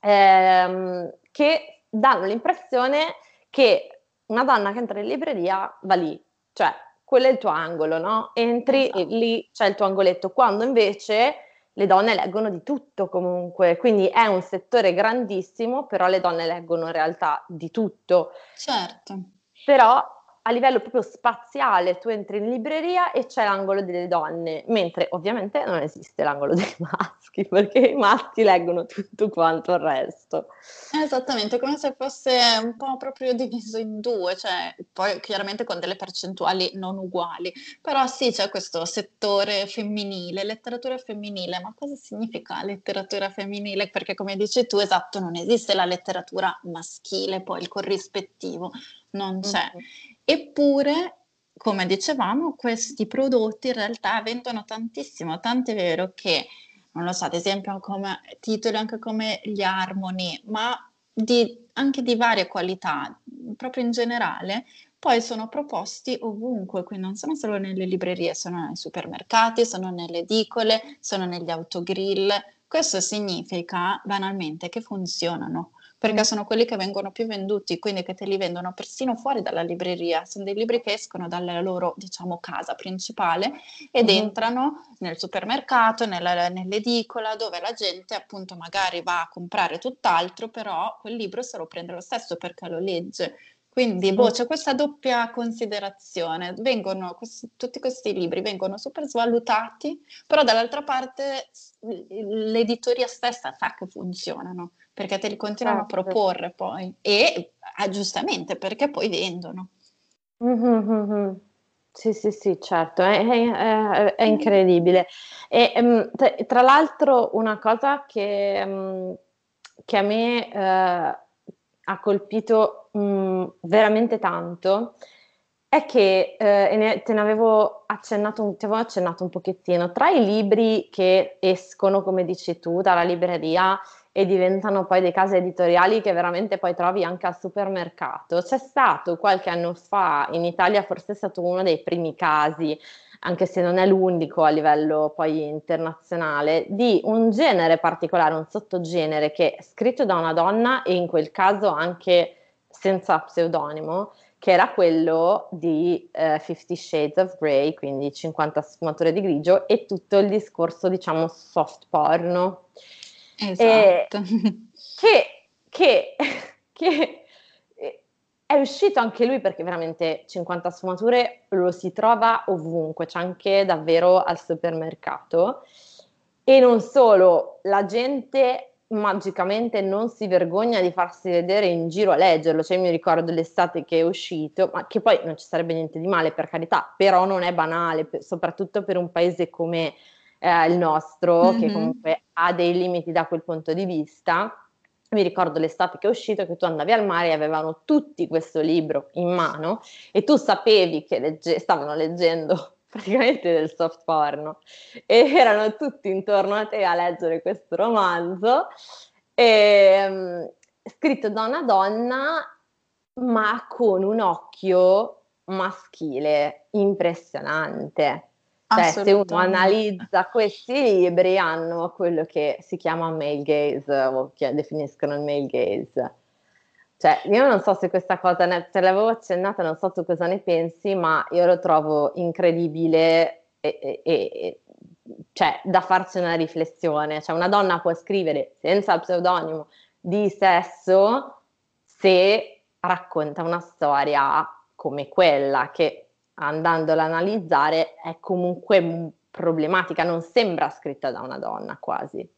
ehm, che danno l'impressione che una donna che entra in libreria va lì, cioè quello è il tuo angolo, no? Entri esatto. e lì c'è il tuo angoletto, quando invece le donne leggono di tutto comunque, quindi è un settore grandissimo, però le donne leggono in realtà di tutto. Certo. Però a livello proprio spaziale tu entri in libreria e c'è l'angolo delle donne, mentre ovviamente non esiste l'angolo dei maschi, perché i maschi leggono tutto quanto il resto. Esattamente, come se fosse un po' proprio diviso in due, cioè poi chiaramente con delle percentuali non uguali, però sì c'è questo settore femminile, letteratura femminile, ma cosa significa letteratura femminile? Perché come dici tu, esatto, non esiste la letteratura maschile, poi il corrispettivo non c'è. Mm-hmm. Eppure, come dicevamo, questi prodotti in realtà vendono tantissimo, tanto è vero che, non lo so, ad esempio come titoli anche come gli Harmony, ma di, anche di varie qualità, proprio in generale, poi sono proposti ovunque, quindi non sono solo nelle librerie, sono nei supermercati, sono nelle edicole, sono negli autogrill. Questo significa banalmente che funzionano perché sono quelli che vengono più venduti, quindi che te li vendono persino fuori dalla libreria. Sono dei libri che escono dalla loro, diciamo, casa principale ed mm-hmm. entrano nel supermercato, nella, nell'edicola, dove la gente appunto magari va a comprare tutt'altro, però quel libro se lo prende lo stesso perché lo legge. Quindi boh, c'è questa doppia considerazione, vengono, questi, tutti questi libri vengono super svalutati, però dall'altra parte l'editoria stessa sa che funzionano, perché te li continuano certo. a proporre poi e ah, giustamente perché poi vendono. Mm-hmm. Sì, sì, sì, certo, è, è, è incredibile. E, um, tra l'altro una cosa che, um, che a me uh, ha colpito um, veramente tanto è che, eh, ne, te ne avevo accennato, avevo accennato un pochettino, tra i libri che escono, come dici tu, dalla libreria e diventano poi dei casi editoriali che veramente poi trovi anche al supermercato. C'è stato qualche anno fa, in Italia forse è stato uno dei primi casi, anche se non è l'unico a livello poi internazionale, di un genere particolare, un sottogenere che è scritto da una donna e in quel caso anche senza pseudonimo, che era quello di uh, Fifty Shades of Grey, quindi 50 sfumature di grigio, e tutto il discorso, diciamo, soft porno. Esatto. che, che, che è uscito anche lui perché veramente 50 sfumature lo si trova ovunque, c'è anche davvero al supermercato. E non solo, la gente magicamente non si vergogna di farsi vedere in giro a leggerlo, cioè mi ricordo l'estate che è uscito, ma che poi non ci sarebbe niente di male per carità, però non è banale, soprattutto per un paese come eh, il nostro, mm-hmm. che comunque ha dei limiti da quel punto di vista. Mi ricordo l'estate che è uscito che tu andavi al mare e avevano tutti questo libro in mano e tu sapevi che legge- stavano leggendo praticamente del soft porno e erano tutti intorno a te a leggere questo romanzo e, scritto da una donna ma con un occhio maschile impressionante. Cioè, se uno analizza questi libri hanno quello che si chiama male gaze o che definiscono il male gaze cioè, io non so se questa cosa, ne, te l'avevo accennata, non so tu cosa ne pensi, ma io lo trovo incredibile e, e, e cioè, da farci una riflessione. Cioè, una donna può scrivere senza pseudonimo di sesso se racconta una storia come quella che andando ad analizzare è comunque problematica, non sembra scritta da una donna quasi.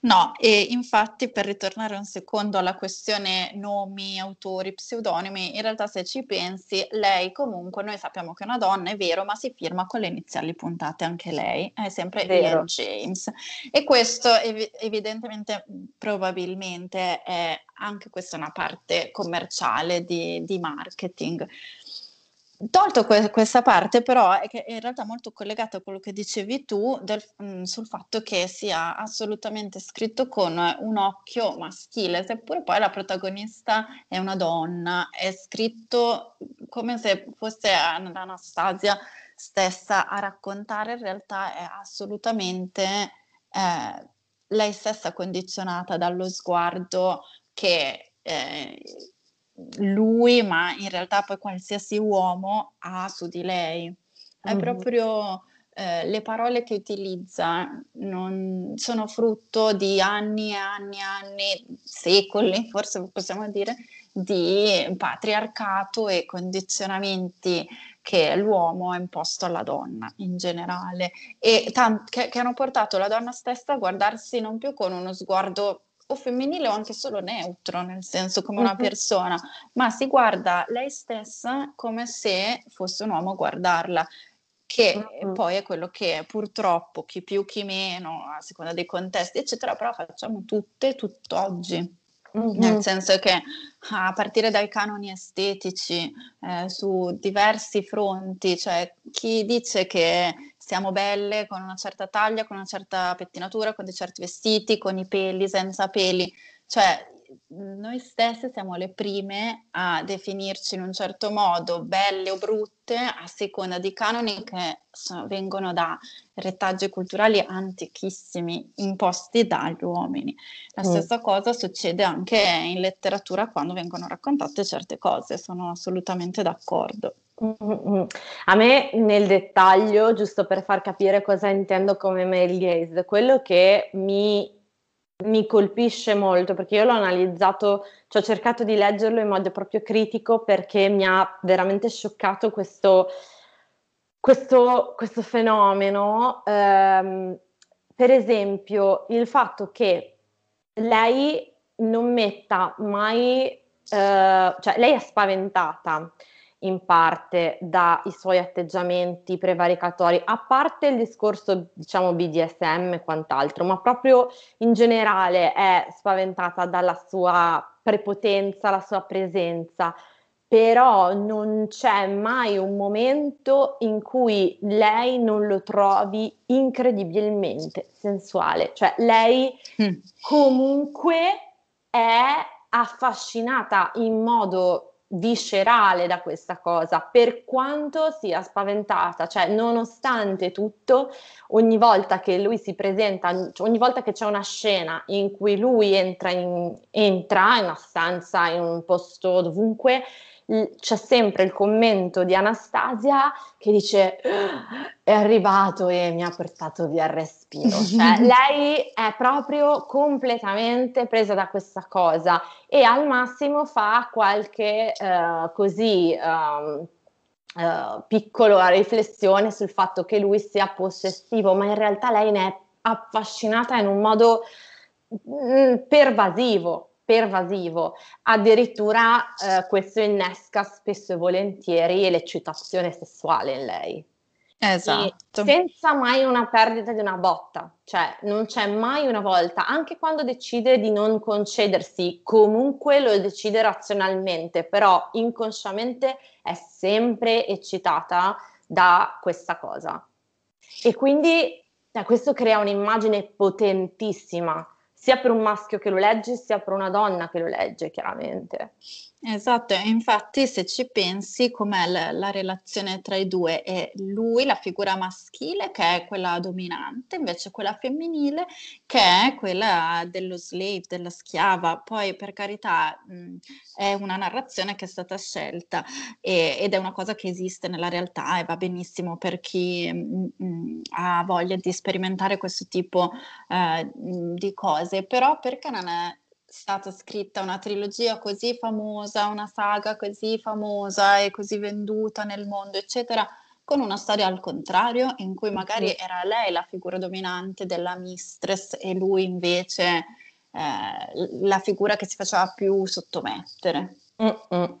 No, e infatti per ritornare un secondo alla questione nomi, autori, pseudonimi, in realtà se ci pensi, lei comunque, noi sappiamo che è una donna, è vero, ma si firma con le iniziali puntate anche lei, è sempre Ian James. E questo ev- evidentemente, probabilmente è anche questa una parte commerciale di, di marketing. Tolto que- questa parte, però, è che in realtà molto collegata a quello che dicevi tu del, mh, mm, sul fatto che sia assolutamente scritto con un occhio maschile, seppure poi la protagonista è una donna, è scritto come se fosse Anastasia stessa a raccontare, in realtà è assolutamente eh, lei stessa condizionata dallo sguardo che eh, lui, ma in realtà poi qualsiasi uomo ha su di lei. È mm-hmm. proprio eh, le parole che utilizza non, sono frutto di anni e anni e anni, secoli, forse possiamo dire, di patriarcato e condizionamenti che l'uomo ha imposto alla donna in generale e tam- che, che hanno portato la donna stessa a guardarsi non più con uno sguardo o femminile o anche solo neutro, nel senso come una persona, ma si guarda lei stessa come se fosse un uomo a guardarla, che uh-huh. poi è quello che purtroppo chi più chi meno, a seconda dei contesti, eccetera, però facciamo tutte tutt'oggi. Mm-hmm. Nel senso che a partire dai canoni estetici eh, su diversi fronti, cioè chi dice che siamo belle con una certa taglia, con una certa pettinatura, con dei certi vestiti, con i peli, senza peli, cioè noi stesse siamo le prime a definirci in un certo modo belle o brutte a seconda di canoni che sono, vengono da retaggi culturali antichissimi imposti dagli uomini. La mm. stessa cosa succede anche in letteratura quando vengono raccontate certe cose, sono assolutamente d'accordo. A me nel dettaglio, giusto per far capire cosa intendo come male gaze, quello che mi mi colpisce molto perché io l'ho analizzato, cioè ho cercato di leggerlo in modo proprio critico perché mi ha veramente scioccato questo, questo, questo fenomeno. Um, per esempio, il fatto che lei non metta mai, uh, cioè lei è spaventata in parte dai suoi atteggiamenti prevaricatori, a parte il discorso diciamo BDSM e quant'altro, ma proprio in generale è spaventata dalla sua prepotenza, la sua presenza, però non c'è mai un momento in cui lei non lo trovi incredibilmente sensuale, cioè lei mm. comunque è affascinata in modo viscerale da questa cosa, per quanto sia spaventata, cioè nonostante tutto, ogni volta che lui si presenta, cioè ogni volta che c'è una scena in cui lui entra in, entra in una stanza, in un posto dovunque, c'è sempre il commento di Anastasia che dice è arrivato e mi ha portato via il respiro. Cioè, lei è proprio completamente presa da questa cosa e al massimo fa qualche uh, così um, uh, piccola riflessione sul fatto che lui sia possessivo, ma in realtà lei ne è affascinata in un modo mh, pervasivo, pervasivo. Addirittura eh, questo innesca spesso e volentieri l'eccitazione sessuale in lei. Esatto. E senza mai una perdita di una botta, cioè non c'è mai una volta, anche quando decide di non concedersi, comunque lo decide razionalmente, però inconsciamente è sempre eccitata da questa cosa. E quindi eh, questo crea un'immagine potentissima, sia per un maschio che lo legge, sia per una donna che lo legge, chiaramente. Esatto, e infatti se ci pensi com'è la, la relazione tra i due, è lui, la figura maschile, che è quella dominante, invece quella femminile, che è quella dello slave, della schiava. Poi, per carità, mh, è una narrazione che è stata scelta e, ed è una cosa che esiste nella realtà e va benissimo per chi mh, mh, ha voglia di sperimentare questo tipo eh, di cose, però perché non è stata scritta una trilogia così famosa, una saga così famosa e così venduta nel mondo, eccetera, con una storia al contrario, in cui magari era lei la figura dominante della mistress e lui invece eh, la figura che si faceva più sottomettere. Mm-mm.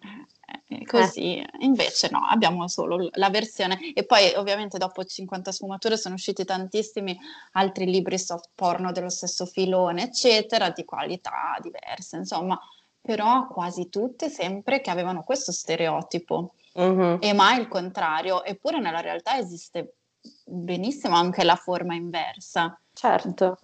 Eh, così, eh. invece no, abbiamo solo la versione e poi ovviamente dopo 50 sfumature sono usciti tantissimi altri libri soft porno dello stesso filone, eccetera, di qualità diverse, insomma, però quasi tutte sempre che avevano questo stereotipo mm-hmm. e mai il contrario, eppure nella realtà esiste benissimo anche la forma inversa. Certo.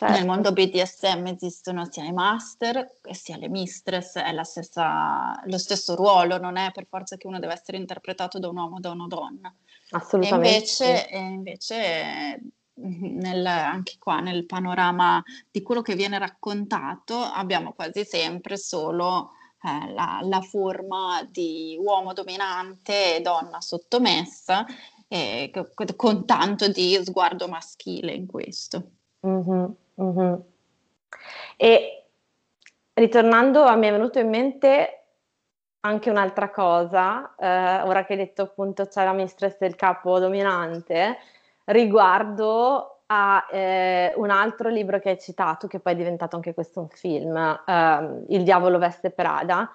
Certo. Nel mondo BDSM esistono sia i master sia le mistress, è stessa, lo stesso ruolo, non è per forza che uno deve essere interpretato da un uomo o da una donna. Assolutamente. E invece, e invece nel, anche qua nel panorama di quello che viene raccontato abbiamo quasi sempre solo eh, la, la, forma di uomo dominante e donna sottomessa, eh, con tanto di sguardo maschile in questo. Mm-hmm. Mm-hmm. E ritornando, mi è venuto in mente anche un'altra cosa, eh, ora che hai detto appunto c'è la mistress del capo dominante, riguardo a eh, un altro libro che hai citato, che poi è diventato anche questo un film, eh, Il diavolo veste Prada,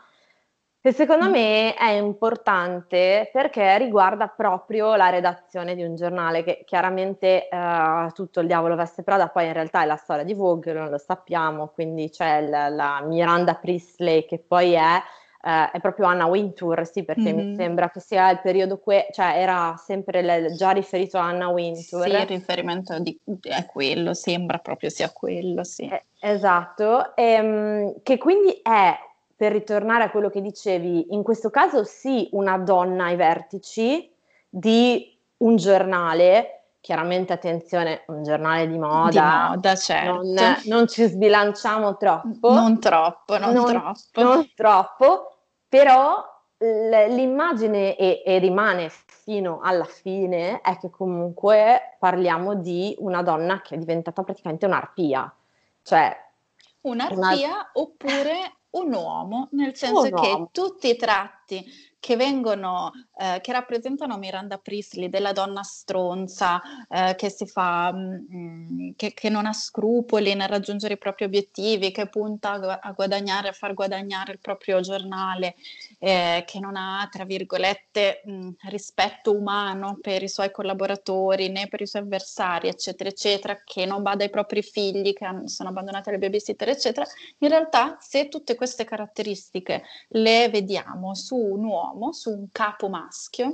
che secondo me è importante perché riguarda proprio la redazione di un giornale, che chiaramente eh, tutto il diavolo veste Prada, poi in realtà è la storia di Vogue, non lo sappiamo, quindi c'è la, la Miranda Priestley che poi è, eh, è proprio Anna Wintour, sì, perché mm-hmm. mi sembra che sia il periodo, que- cioè era sempre le, già riferito a Anna Wintour. Sì, il riferimento di, è quello, sembra proprio sia quello, sì. Eh, esatto, ehm, che quindi è per ritornare a quello che dicevi, in questo caso sì, una donna ai vertici di un giornale, chiaramente attenzione, un giornale di moda, di moda certo. non, non, ci sbilanciamo troppo. Non troppo, non, non troppo. Non troppo, però l'immagine e, e, rimane fino alla fine è che comunque parliamo di una donna che è diventata praticamente un'arpia, cioè un'arpia una... oppure un uomo, nel senso un che uomo. tutti i tratti che vengono, eh, che rappresentano Miranda Priestley, della donna stronza, eh, che si fa, mh, mm, che, che, non ha scrupoli nel raggiungere i propri obiettivi, che punta a, guadagnare, a far guadagnare il proprio giornale, eh, che non ha, tra virgolette, mh, rispetto umano per i suoi collaboratori né per i suoi avversari, eccetera, eccetera, che non bada ai propri figli, che hanno, sono abbandonati alle babysitter, eccetera. In realtà, se tutte queste caratteristiche le vediamo su un uomo, uomo, su un capo maschio,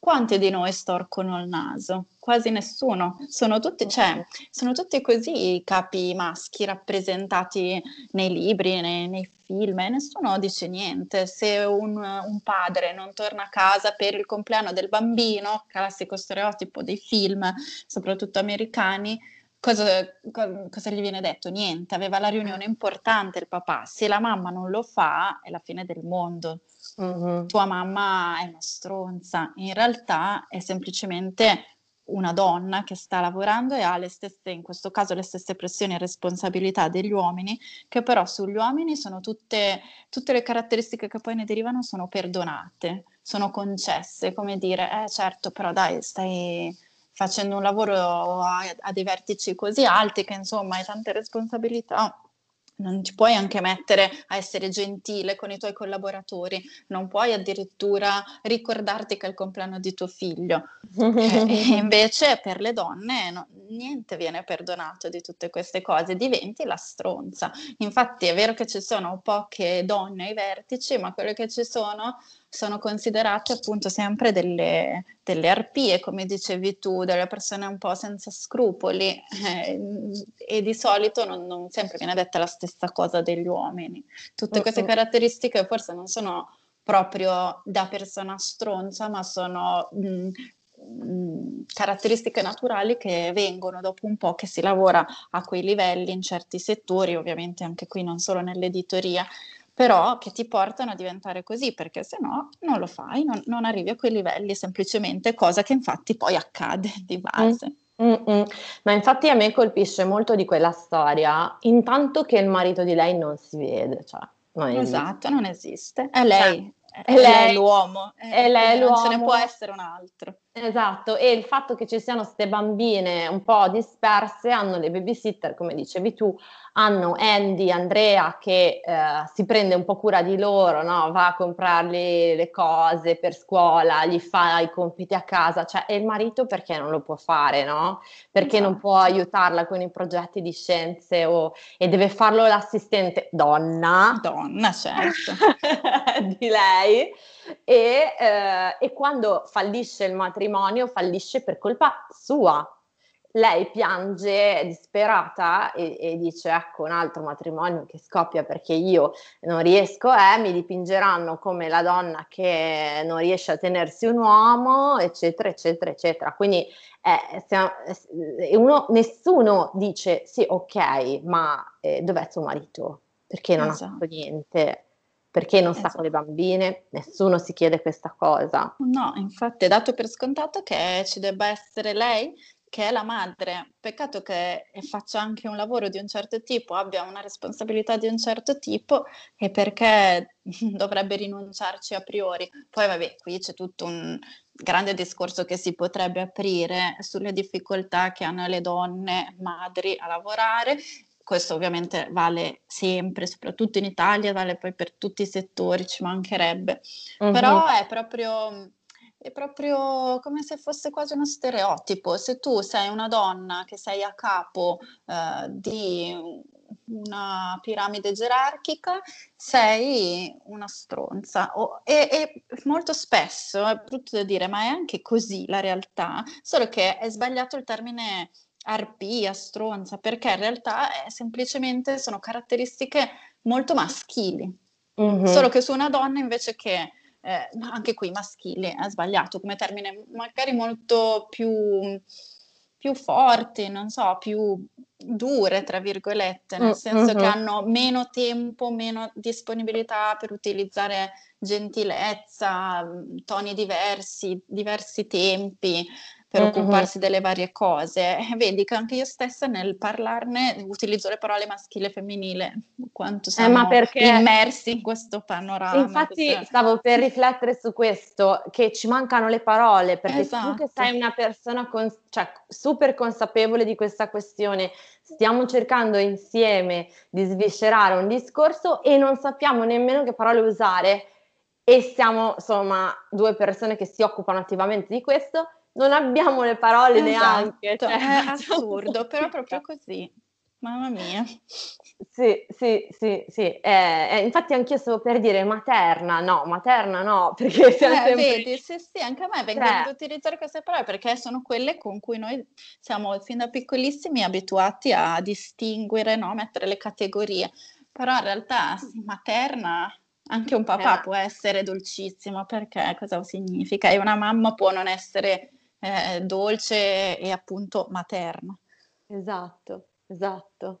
quanti di noi storcono il naso? Quasi nessuno. Sono tutti, cioè, sono tutti così i capi maschi rappresentati nei libri, nei, nei film, e nessuno dice niente. Se un, un, padre non torna a casa per il compleanno del bambino, classico stereotipo dei film, soprattutto americani, Cosa, cosa, gli viene detto? Niente, aveva la riunione importante il papà, se la mamma non lo fa è la fine del mondo. Uh-huh. Tua mamma è una stronza, in realtà è semplicemente una donna che sta lavorando e ha le stesse, in questo caso, le stesse pressioni e responsabilità degli uomini, che però sugli uomini sono tutte, tutte le caratteristiche che poi ne derivano sono perdonate, sono concesse, come dire, eh certo, però dai, stai facendo un lavoro a, a dei vertici così alti che insomma hai tante responsabilità non ti puoi anche mettere a essere gentile con i tuoi collaboratori, non puoi addirittura ricordarti che è il compleanno di tuo figlio. e invece per le donne no, niente viene perdonato di tutte queste cose, diventi la stronza. Infatti è vero che ci sono poche donne ai vertici, ma quelle che ci sono sono considerate appunto sempre delle, delle arpie, come dicevi tu, delle persone un po' senza scrupoli eh, e di solito non, non, sempre viene detta la stessa cosa degli uomini. Tutte queste caratteristiche forse non sono proprio da persona stronza, ma sono mh, mh, caratteristiche naturali che vengono dopo un po' che si lavora a quei livelli in certi settori, ovviamente anche qui non solo nell'editoria, però che ti portano a diventare così, perché se no non lo fai, non, non arrivi a quei livelli semplicemente, cosa che infatti poi accade di base. Mm, mm, mm. Ma infatti a me colpisce molto di quella storia, intanto che il marito di lei non si vede, cioè, non esatto, non esiste, è lei, cioè, è, lei, è l'uomo, è, lei l'uomo. non ce ne può essere un altro. Esatto, e il fatto che ci siano queste bambine un po' disperse hanno le babysitter, come dicevi tu, hanno Andy, Andrea che eh, si prende un po' cura di loro, no? va a comprargli le cose per scuola, gli fa i compiti a casa, cioè e il marito perché non lo può fare, no? Perché esatto. non può aiutarla con i progetti di scienze o, e deve farlo l'assistente donna. Donna, certo. di lei. E, eh, e quando fallisce il matrimonio, fallisce per colpa sua, lei piange disperata e, e, dice ecco un altro matrimonio che scoppia perché io non riesco, eh, mi dipingeranno come la donna che non riesce a tenersi un uomo, eccetera, eccetera, eccetera. Quindi eh, siamo, eh, uno, nessuno dice sì, ok, ma eh, dov'è tuo marito? Perché non esatto. ha fatto niente? Perché non esatto. sta con le bambine? Nessuno si chiede questa cosa. No, infatti è dato per scontato che ci debba essere lei che è la madre. Peccato che faccia anche un lavoro di un certo tipo, abbia una responsabilità di un certo tipo e perché dovrebbe rinunciarci a priori. Poi vabbè, qui c'è tutto un grande discorso che si potrebbe aprire sulle difficoltà che hanno le donne madri a lavorare. Questo ovviamente vale sempre, soprattutto in Italia, vale poi per tutti i settori, ci mancherebbe. Uh-huh. Però è proprio è proprio come se fosse quasi uno stereotipo. Se tu sei una donna che sei a capo eh, di una piramide gerarchica, sei una stronza. O, e, e, molto spesso, è brutto da dire, ma è anche così la realtà, solo che è sbagliato il termine arpia, stronza, perché in realtà è semplicemente sono caratteristiche molto maschili. Mm-hmm. Solo che su una donna invece che eh, anche qui maschile, è sbagliato come termine, magari molto più, più forti, non so, più dure, tra virgolette, nel mm, senso mm-hmm. che hanno meno tempo, meno disponibilità per utilizzare gentilezza, toni diversi, diversi tempi per mm-hmm. occuparsi delle varie cose. Vedi che anche io stessa nel parlarne utilizzo le parole maschile e femminile, quanto siamo eh, perché... immersi in questo panorama. Infatti questa... stavo per riflettere su questo, che ci mancano le parole, perché esatto. tu che sei una persona con... cioè, super consapevole di questa questione, stiamo cercando insieme di sviscerare un discorso e non sappiamo nemmeno che parole usare e siamo insomma due persone che si occupano attivamente di questo non abbiamo le parole esatto, neanche. Cioè, è assurdo, però proprio così. Mamma mia. Sì, sì, sì, sì. Eh, eh, infatti anch'io stavo per dire materna, no, materna no, perché siamo eh, sempre... Vedi, sì, sì, anche a me vengono cioè... utilizzare queste parole perché sono quelle con cui noi siamo fin da piccolissimi abituati a distinguere, no? mettere le categorie. Però in realtà sì, materna anche un papà eh. può essere dolcissimo perché cosa significa? E una mamma può non essere eh, dolce e appunto materna. Esatto, esatto.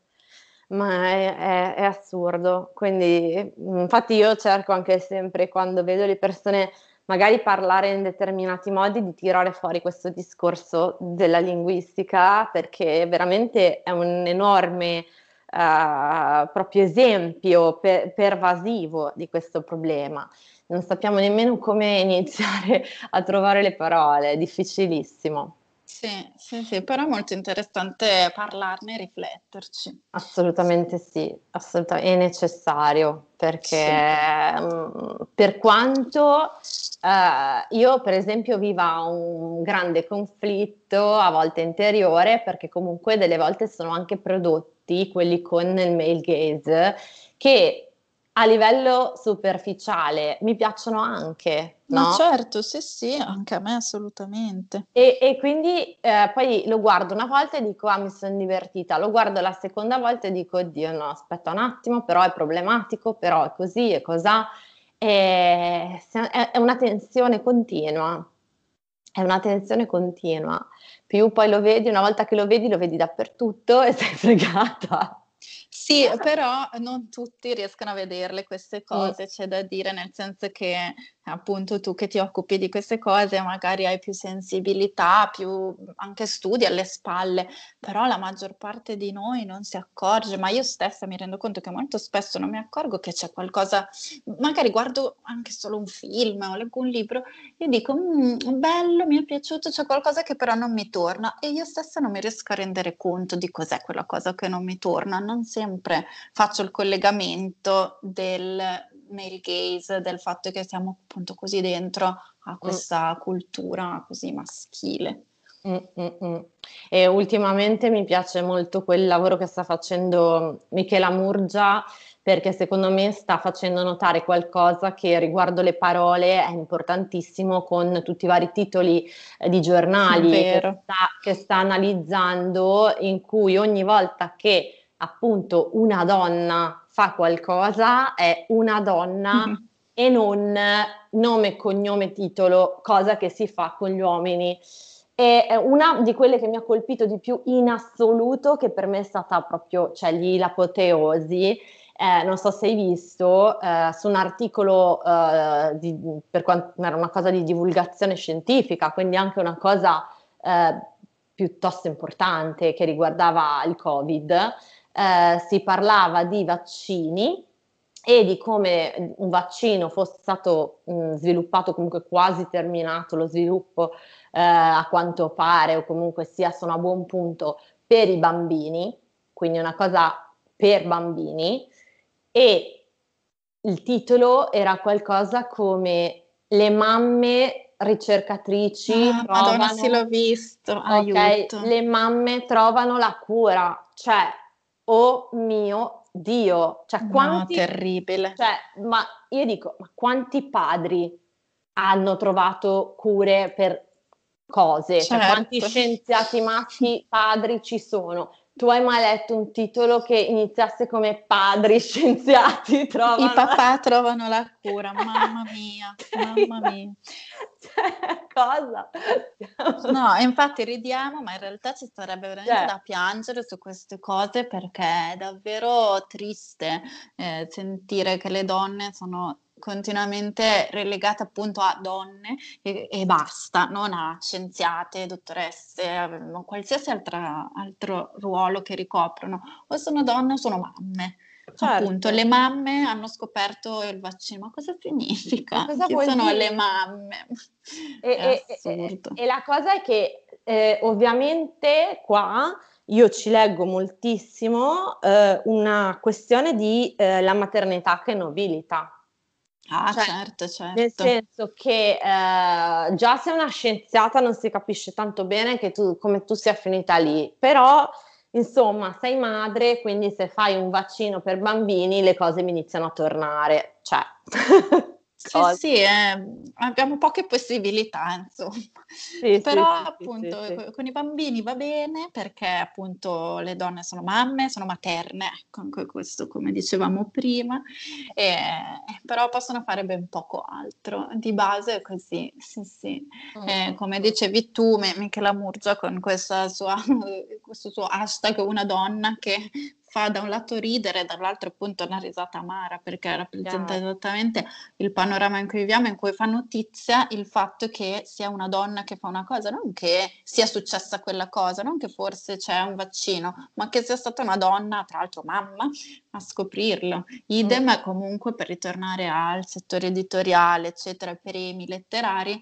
Ma è, è, è, assurdo. Quindi, infatti, io cerco anche sempre quando vedo le persone magari parlare in determinati modi di tirare fuori questo discorso della linguistica perché veramente è un enorme uh, proprio esempio per, pervasivo di questo problema non sappiamo nemmeno come iniziare a trovare le parole, è difficilissimo. Sì, sì, sì, però è molto interessante parlarne e rifletterci. Assolutamente sì, assolutamente, è necessario perché sì. Mm, per quanto eh, io per esempio viva un grande conflitto a volte interiore perché comunque delle volte sono anche prodotti quelli con il male gaze che a livello superficiale mi piacciono anche. No? Ma certo, sì, sì, anche a me assolutamente. E, e quindi eh, poi lo guardo una volta e dico, ah, mi sono divertita. Lo guardo la seconda volta e dico, oddio, no, aspetta un attimo, però è problematico, però è così, è cos'ha. È, è una tensione continua. È una tensione continua. Più poi lo vedi, una volta che lo vedi, lo vedi dappertutto e sei fregata. Sì, però non tutti riescono a vederle queste cose, c'è da dire, nel senso che appunto tu che ti occupi di queste cose magari hai più sensibilità, più anche studi alle spalle, però la maggior parte di noi non si accorge, ma io stessa mi rendo conto che molto spesso non mi accorgo che c'è qualcosa, magari guardo anche solo un film o leggo un libro e dico mm, bello, mi è piaciuto, c'è qualcosa che però non mi torna. E io stessa non mi riesco a rendere conto di cos'è quella cosa che non mi torna, non sempre faccio il collegamento del male gaze, del fatto che siamo appunto così dentro a mm. questa mm. cultura così maschile. Mm-mm. E ultimamente mi piace molto quel lavoro che sta facendo Michela Murgia perché secondo me sta facendo notare qualcosa che riguardo le parole è importantissimo con tutti i vari titoli eh, di giornali che sta, che sta analizzando in cui ogni volta che appunto una donna fa qualcosa è una donna mm-hmm. e non nome, cognome, titolo, cosa che si fa con gli uomini. E una di quelle che mi ha colpito di più in assoluto, che per me è stata proprio, cioè lì l'apoteosi, eh, non so se hai visto, eh, su un articolo eh, di, per quanto era una cosa di divulgazione scientifica, quindi anche una cosa eh, piuttosto importante che riguardava il Covid, eh, si parlava di vaccini e di come un vaccino fosse stato mh, sviluppato, comunque quasi terminato lo sviluppo eh, a quanto pare o comunque sia sono a buon punto per i bambini, quindi una cosa per bambini. E il titolo era qualcosa come le mamme ricercatrici ah, trovano, Madonna, sì l'ho visto, okay, le mamme trovano la cura, cioè oh mio Dio, cioè quanti... No, terribile. Cioè, ma io dico, ma quanti padri hanno trovato cure per cose? Certo. Cioè, quanti scienziati maschi padri ci sono? Tu hai mai letto un titolo che iniziasse come padri scienziati trovano... I papà la... trovano la cura, mamma mia, mamma mia. Cioè, cosa? No, infatti ridiamo, ma in realtà ci sarebbe veramente cioè. da piangere su queste cose perché è davvero triste eh, sentire che le donne sono continuamente relegata appunto a donne e, e, basta, non a scienziate, dottoresse, qualsiasi altra, altro ruolo che ricoprono, o sono donne o sono mamme. Certo. Appunto, le mamme hanno scoperto il vaccino, ma cosa significa? Cosa Chi sono dire? le mamme? E, e, e, la cosa è che eh, ovviamente qua io ci leggo moltissimo eh, una questione di eh, la maternità che nobilita. Ah, cioè, certo, certo. Nel senso che eh, già se una scienziata non si capisce tanto bene tu, come tu sia finita lì, però insomma sei madre, quindi se fai un vaccino per bambini le cose mi iniziano a tornare. Cioè. Sì, sì, eh, abbiamo poche possibilità, insomma. Sì, Però sì, appunto sì, con i bambini va bene perché appunto le donne sono mamme, sono materne, ecco, questo come dicevamo prima, e, però possono fare ben poco altro. Di base è così, sì, sì. Mm. Eh, come dicevi tu, Michela Murgia con sua, questo suo hashtag una donna che fa da un lato ridere, dall'altro appunto una risata amara perché rappresenta yeah. esattamente il panorama in cui viviamo, in cui fa notizia il fatto che sia una donna che fa una cosa, non che sia successa quella cosa, non che forse c'è un vaccino, ma che sia stata una donna, tra l'altro mamma, a scoprirlo. Idem mm. comunque per ritornare al settore editoriale, eccetera, premi letterari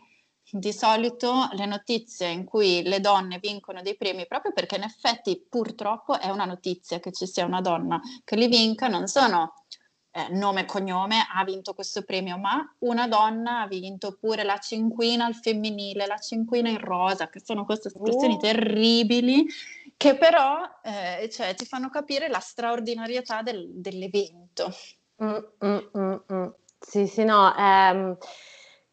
di solito le notizie in cui le donne vincono dei premi, proprio perché in effetti purtroppo è una notizia che ci sia una donna che li vinca, non sono eh, nome e cognome, ha vinto questo premio, ma una donna ha vinto pure la cinquina al femminile, la cinquina in rosa, che sono queste espressioni uh. terribili che però eh, cioè, ti fanno capire la straordinarietà del, dell'evento. Mm, mm, mm, mm. sì, sì, no. Ehm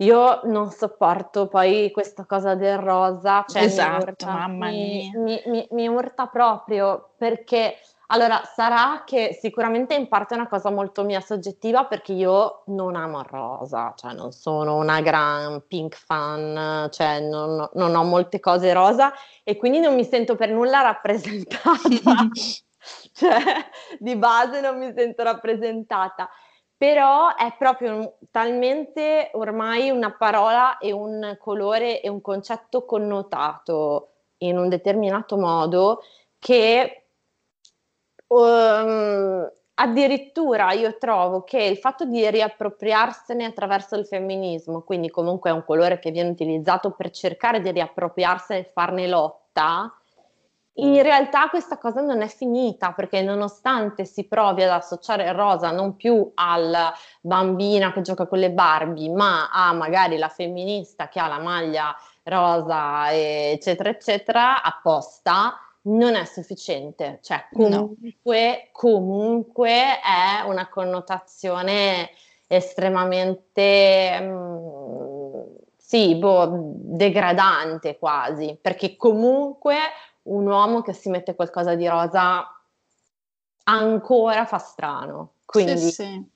io non sopporto poi questa cosa del rosa, cioè esatto, mi urta, mamma mi, mi, mi, mi urta proprio perché allora sarà che sicuramente in parte è una cosa molto mia soggettiva perché io non amo il rosa, cioè non sono una gran pink fan, cioè non, non ho molte cose rosa e quindi non mi sento per nulla rappresentata. cioè di base non mi sento rappresentata però è proprio talmente ormai una parola e un colore e un concetto connotato in un determinato modo che um, addirittura io trovo che il fatto di riappropriarsene attraverso il femminismo, quindi comunque è un colore che viene utilizzato per cercare di riappropriarsene e farne lotta, in realtà questa cosa non è finita perché nonostante si provi ad associare rosa non più alla bambina che gioca con le Barbie, ma a magari la femminista che ha la maglia rosa, eccetera, eccetera, apposta, non è sufficiente. Cioè, comunque, no. comunque è una connotazione estremamente... Mm, sì, boh, degradante quasi, perché comunque un uomo che si mette qualcosa di rosa ancora fa strano. Quindi sì, sì.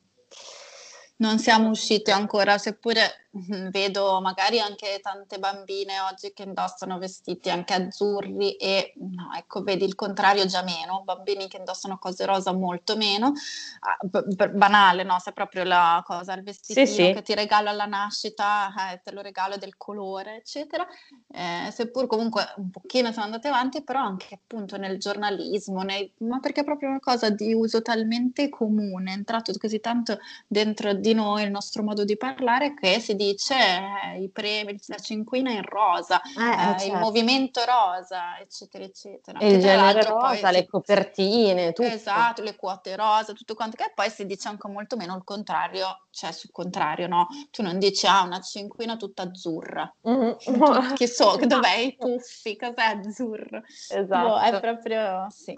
Non siamo uscite ancora, seppure vedo magari anche tante bambine oggi che indossano vestiti anche azzurri e no, ecco, vedi il contrario già meno, bambini che indossano cose rosa molto meno, ah, b- banale, no? Se proprio la cosa, il vestitino sì, sì. che ti regalo alla nascita, eh, te lo regalo del colore, eccetera, eh, seppur comunque un pochino sono andate avanti, però anche appunto nel giornalismo, nei, ma perché è proprio una cosa di uso talmente comune, è entrato così tanto dentro di noi il nostro modo di parlare che si dice dice eh, i premi, la cinquina in rosa, eh, eh, certo. il movimento rosa, eccetera, eccetera. il genere rosa, le si... copertine, tutto. Esatto, le quote rosa, tutto quanto, che poi si dice anche molto meno il contrario, cioè sul contrario, no? Tu non dici, ah, una cinquina tutta azzurra. Mm-hmm. che so, dov'è i puffi, cos'è azzurro? Esatto. Boh, è proprio, sì.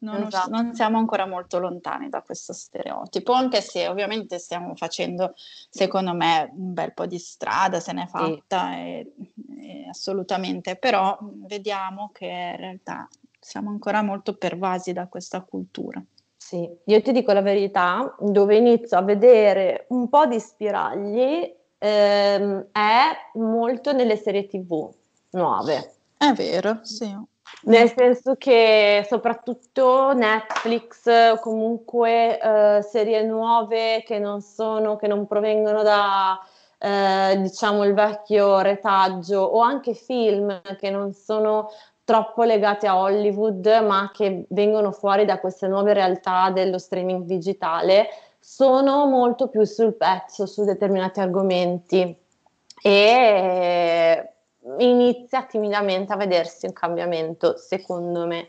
Non, esatto. non, siamo ancora molto lontani da questo stereotipo, anche se ovviamente stiamo facendo, secondo me, un bel po' di strada, se n'è fatta, sì. e, e assolutamente, però vediamo che in realtà siamo ancora molto pervasi da questa cultura. Sì, io ti dico la verità, dove inizio a vedere un po' di spiragli ehm, è molto nelle serie tv nuove. È vero, sì. Nel senso che soprattutto Netflix comunque eh, serie nuove che non sono, che non provengono da eh, diciamo il vecchio retaggio o anche film che non sono troppo legati a Hollywood ma che vengono fuori da queste nuove realtà dello streaming digitale sono molto più sul pezzo su determinati argomenti. E inizia timidamente a vedersi un cambiamento, secondo me.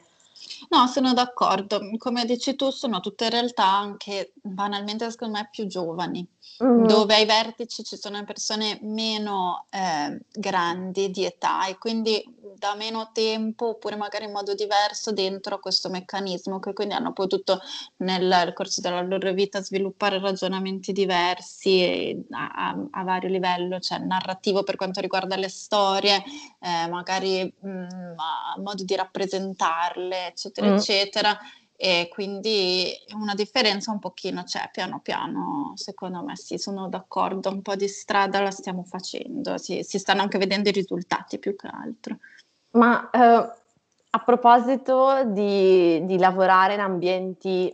No, sono d'accordo. Come dici tu, sono tutte realtà anche banalmente, secondo me, più giovani mm-hmm. dove ai vertici ci sono persone meno eh, grandi di età e quindi da meno tempo oppure magari in modo diverso dentro questo meccanismo che quindi hanno potuto nel corso della loro vita sviluppare ragionamenti diversi a, a, a vario livello, cioè narrativo per quanto riguarda le storie, eh, magari mh, mm, modo di rappresentarle, eccetera, mm. eccetera e quindi una differenza un pochino c'è piano piano, secondo me sì, sono d'accordo, un po' di strada la stiamo facendo, si, si stanno anche vedendo i risultati più che altro. Ma eh, a proposito di, di, lavorare in ambienti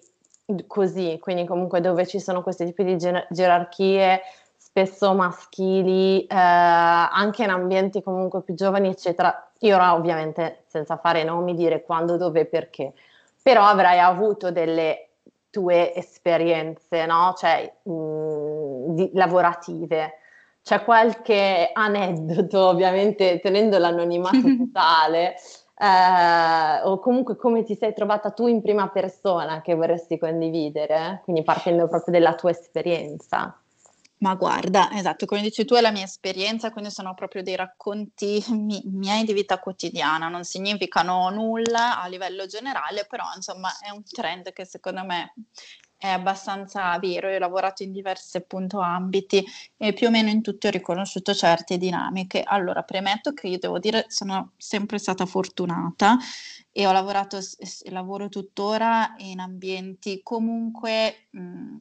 così, quindi comunque dove ci sono questi tipi di ger- gerarchie spesso maschili, eh, anche in ambienti comunque più giovani, eccetera, io ora ovviamente senza fare nomi dire quando, dove perché però avrai avuto delle tue esperienze, no? Cioè, mh, di, lavorative. c'è qualche aneddoto, ovviamente tenendo l'anonimato totale, eh, o comunque come ti sei trovata tu in prima persona che vorresti condividere, quindi partendo proprio dalla tua esperienza. Ma guarda, esatto, come dici tu è la mia esperienza, quindi sono proprio dei racconti mi- miei di vita quotidiana, non significano nulla a livello generale, però insomma è un trend che secondo me è abbastanza vero, io ho lavorato in diversi appunto ambiti e più o meno in tutti ho riconosciuto certe dinamiche. Allora, premetto che io devo dire sono sempre stata fortunata e ho lavorato, lavoro tuttora in ambienti comunque mh,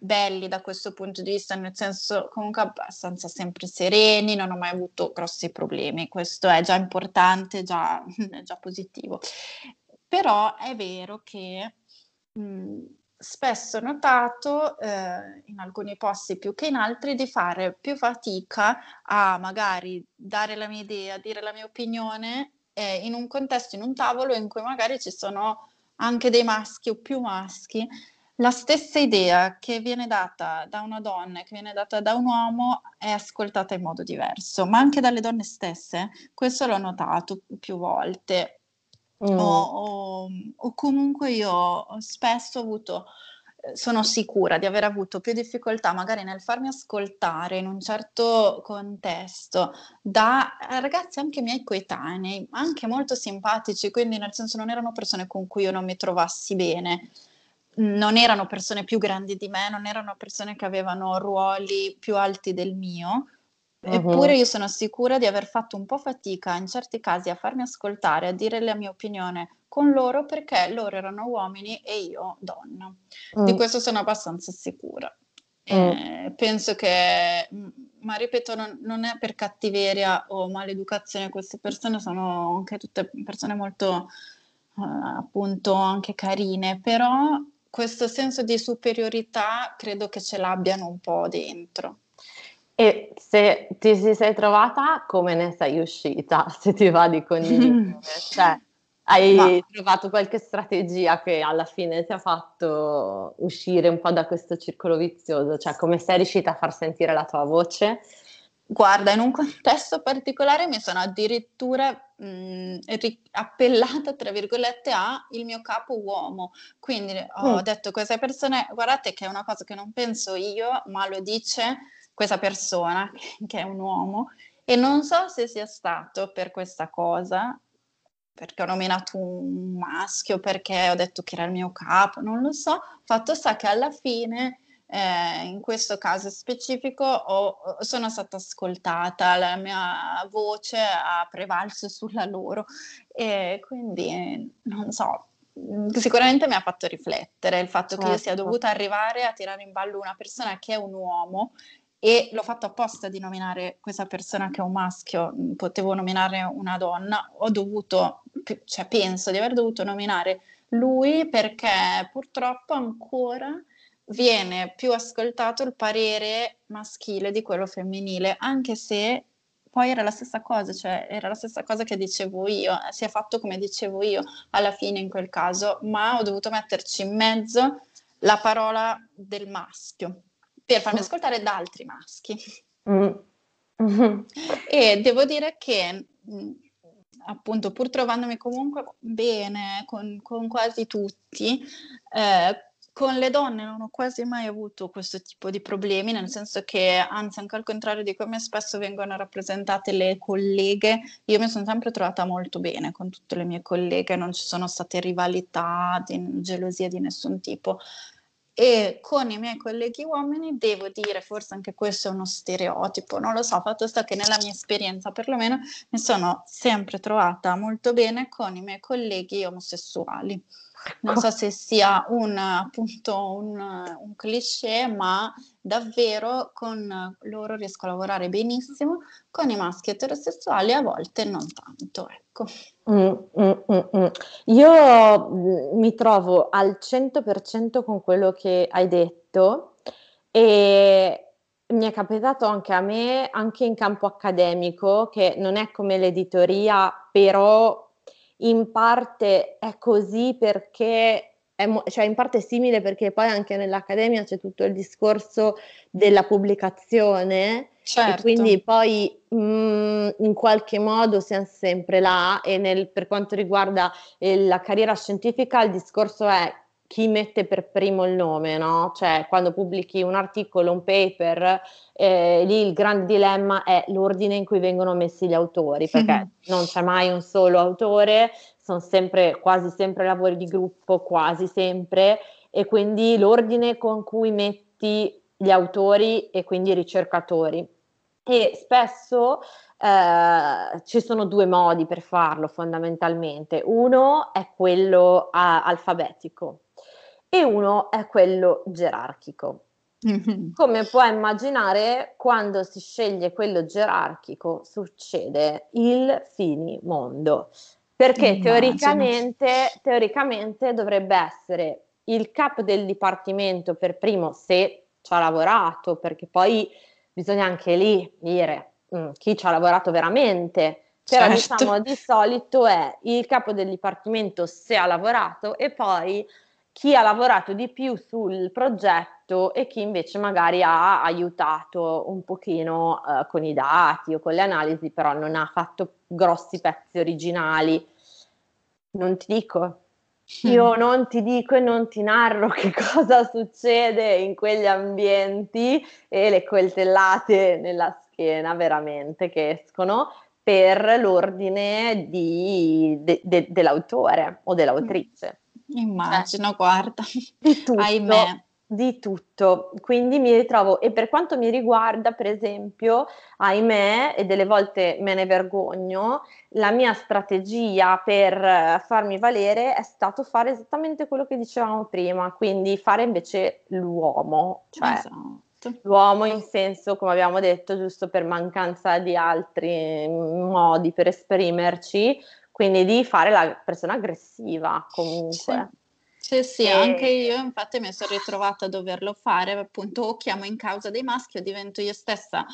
belli da questo punto di vista, nel senso comunque abbastanza sempre sereni, non ho mai avuto grossi problemi, questo è già importante, già, è già positivo. Però è vero che mh, spesso ho notato eh, in alcuni posti più che in altri di fare più fatica a magari dare la mia idea, dire la mia opinione eh, in un contesto, in un tavolo in cui magari ci sono anche dei maschi o più maschi. La stessa idea che viene data da una donna che viene data da un uomo è ascoltata in modo diverso, ma anche dalle donne stesse. Questo l'ho notato più volte Mm. O, o, o, comunque io spesso ho avuto, eh, sono sicura di aver avuto più difficoltà magari nel farmi ascoltare in un certo contesto da ragazzi anche miei coetanei, anche molto simpatici, quindi nel senso non erano persone con cui io non mi trovassi bene. Non erano persone più grandi di me, non erano persone che avevano ruoli più alti del mio, Eppure io sono sicura di aver fatto un po' fatica in certi casi a farmi ascoltare, a dire la mia opinione con loro perché loro erano uomini e io donna. Di mm. questo sono abbastanza sicura. Mm. penso che, ma ripeto, non, non, è per cattiveria o maleducazione, queste persone sono anche tutte persone molto, uh, appunto, anche carine, però questo senso di superiorità credo che ce l'abbiano un po' dentro. E se ti si sei trovata, come ne sei uscita? Se ti va di condividere, cioè, hai Ma... trovato qualche strategia che alla fine ti ha fatto uscire un po' da questo circolo vizioso? Cioè, come sei riuscita a far sentire la tua voce? Guarda, in un contesto particolare mi sono addirittura mh, ri- appellata, tra virgolette, a il mio capo uomo. Quindi ho mm. detto a queste persone, guardate che è una cosa che non penso io, ma lo dice questa persona, che è un uomo, e non so se sia stato per questa cosa, perché ho nominato un maschio, perché ho detto che era il mio capo, non lo so, fatto sta che alla fine, eh, in questo caso specifico, ho, sono stata ascoltata, la mia voce ha prevalso sulla loro e quindi non so, sicuramente mi ha fatto riflettere il fatto certo. che io sia certo. dovuta arrivare a tirare in ballo una persona che è un uomo e l'ho fatto apposta di nominare questa persona che è un maschio, potevo nominare una donna, ho dovuto, cioè penso di aver dovuto nominare lui perché purtroppo ancora viene più ascoltato il parere maschile di quello femminile, anche se poi era la stessa cosa, cioè era la stessa cosa che dicevo io, eh, si è fatto come dicevo io alla fine in quel caso, ma ho dovuto metterci in mezzo la parola del maschio per farmi ascoltare da altri maschi. Mm. Mm-hmm. E devo dire che mm, appunto pur trovandomi comunque bene con, con quasi tutti, eh, con le donne non ho quasi mai avuto questo tipo di problemi, nel senso che, anzi, anche al contrario di come spesso vengono rappresentate le colleghe, io mi sono sempre trovata molto bene con tutte le mie colleghe, non ci sono state rivalità, di, gelosia di nessun tipo e con i miei colleghi uomini devo dire, forse anche questo è uno stereotipo, non lo so, fatto sta che nella mia esperienza perlomeno mi sono sempre trovata molto bene con i miei colleghi omosessuali. Non so se sia un, appunto un, un cliché, ma davvero con loro riesco a lavorare benissimo, con i maschi eterosessuali a volte non tanto, ecco. Mm, mm, mm, mm. Io mm, mi trovo al 100% con quello che hai detto e mi è capitato anche a me, anche in campo accademico, che non è come l'editoria, però in parte è così perché è, cioè in parte simile perché poi anche nell'accademia c'è tutto il discorso della pubblicazione certo. e quindi poi mh, mm, in qualche modo siamo sempre là e nel, per quanto riguarda eh, la carriera scientifica il discorso è chi mette per primo il nome, no? Cioè, quando pubblichi un articolo, un paper, eh, lì il grande dilemma è l'ordine in cui vengono messi gli autori, perché mm-hmm. non c'è mai un solo autore, sono sempre, quasi sempre lavori di gruppo, quasi sempre, e quindi l'ordine con cui metti gli autori e quindi i ricercatori. E spesso eh, ci sono due modi per farlo fondamentalmente. Uno è quello a- alfabetico, e uno è quello gerarchico. Mm-hmm. Come puoi immaginare, quando si sceglie quello gerarchico succede il finimondo, perché teoricamente, teoricamente dovrebbe essere il capo del dipartimento per primo se ci ha lavorato, perché poi bisogna anche lì dire mh, mm, chi ci ha lavorato veramente. Però certo. diciamo di solito è il capo del dipartimento se ha lavorato e poi chi ha lavorato di più sul progetto e chi invece magari ha aiutato un pochino eh, con i dati o con le analisi, però non ha fatto grossi pezzi originali. Non ti dico, io mm. non ti dico e non ti narro che cosa succede in quegli ambienti e le coltellate nella schiena veramente che escono per l'ordine di, de, de, dell'autore o dell'autrice. Immagino, guarda. Di tutto. Ahimè. Di tutto, quindi mi ritrovo e per quanto mi riguarda, per esempio, ahimè, e delle volte me ne vergogno, la mia strategia per farmi valere è stato fare esattamente quello che dicevamo prima, quindi fare invece l'uomo, cioè esatto. l'uomo in senso, come abbiamo detto, giusto per mancanza di altri modi per esprimerci, quindi di fare la persona aggressiva comunque. Sì. Sì, sì, e... anche io infatti mi sono ritrovata a doverlo fare, appunto o chiamo in causa dei maschi o divento io stessa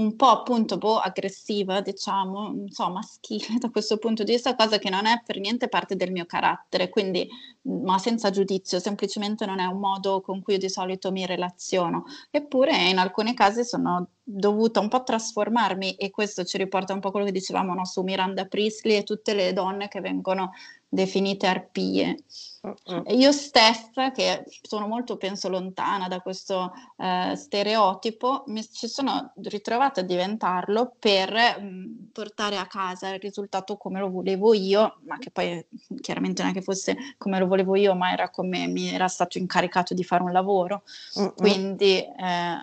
un po' appunto boh, aggressiva, diciamo, so, maschile da questo punto di vista, cosa che non è per niente parte del mio carattere, quindi, ma senza giudizio, semplicemente non è un modo con cui io di solito mi relaziono. Eppure in alcuni casi sono dovuta un po' trasformarmi e questo ci riporta un po' quello che dicevamo no, su Miranda Priestley e tutte le donne che vengono definite arpie. Uh-uh. Io stessa, che sono molto, penso, lontana da questo eh, stereotipo, mi ci sono ritrovata a diventarlo per mh, mm, portare a casa il risultato come lo volevo io, ma che poi chiaramente non è che fosse come lo volevo io, ma era come mi era stato incaricato di fare un lavoro. Uh-uh. Quindi eh,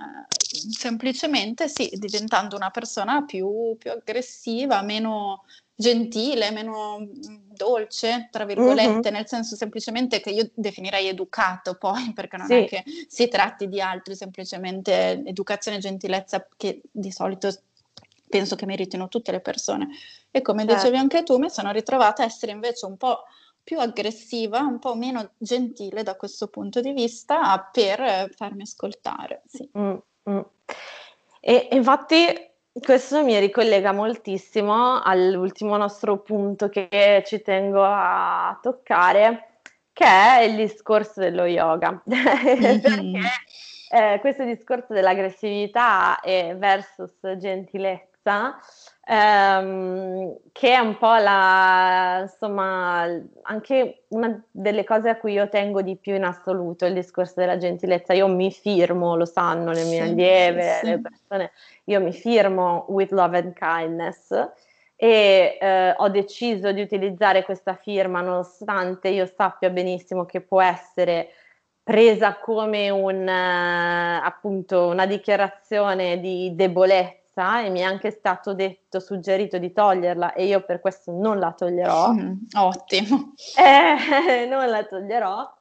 semplicemente sì, diventando una persona più, più aggressiva, meno gentile, meno mm, dolce, tra virgolette, uh-huh. nel senso semplicemente che io definirei educato poi, perché non sì. è che si tratti di altri, semplicemente educazione e gentilezza che di solito penso che meritino tutte le persone. E come certo. dicevi anche tu, mi sono ritrovata a essere invece un po' più aggressiva, un po' meno gentile da questo punto di vista per farmi ascoltare. Sì. Mm-hmm. E infatti questo mi ricollega moltissimo all'ultimo nostro punto che ci tengo a toccare, che è il discorso dello yoga. Mm-hmm. Perché eh, questo discorso dell'aggressività versus gentilezza ehm, che è un po' la, insomma, anche una delle cose a cui io tengo di più in assoluto, il discorso della gentilezza. Io mi firmo, lo sanno le mie sì, allieve, sì. le persone, io mi firmo with love and kindness e eh, ho deciso di utilizzare questa firma nonostante io sappia benissimo che può essere presa come un, uh, appunto, una dichiarazione di debolezza bassa e mi è anche stato detto, suggerito di toglierla e io per questo non la toglierò. Mm, ottimo. Eh, non la toglierò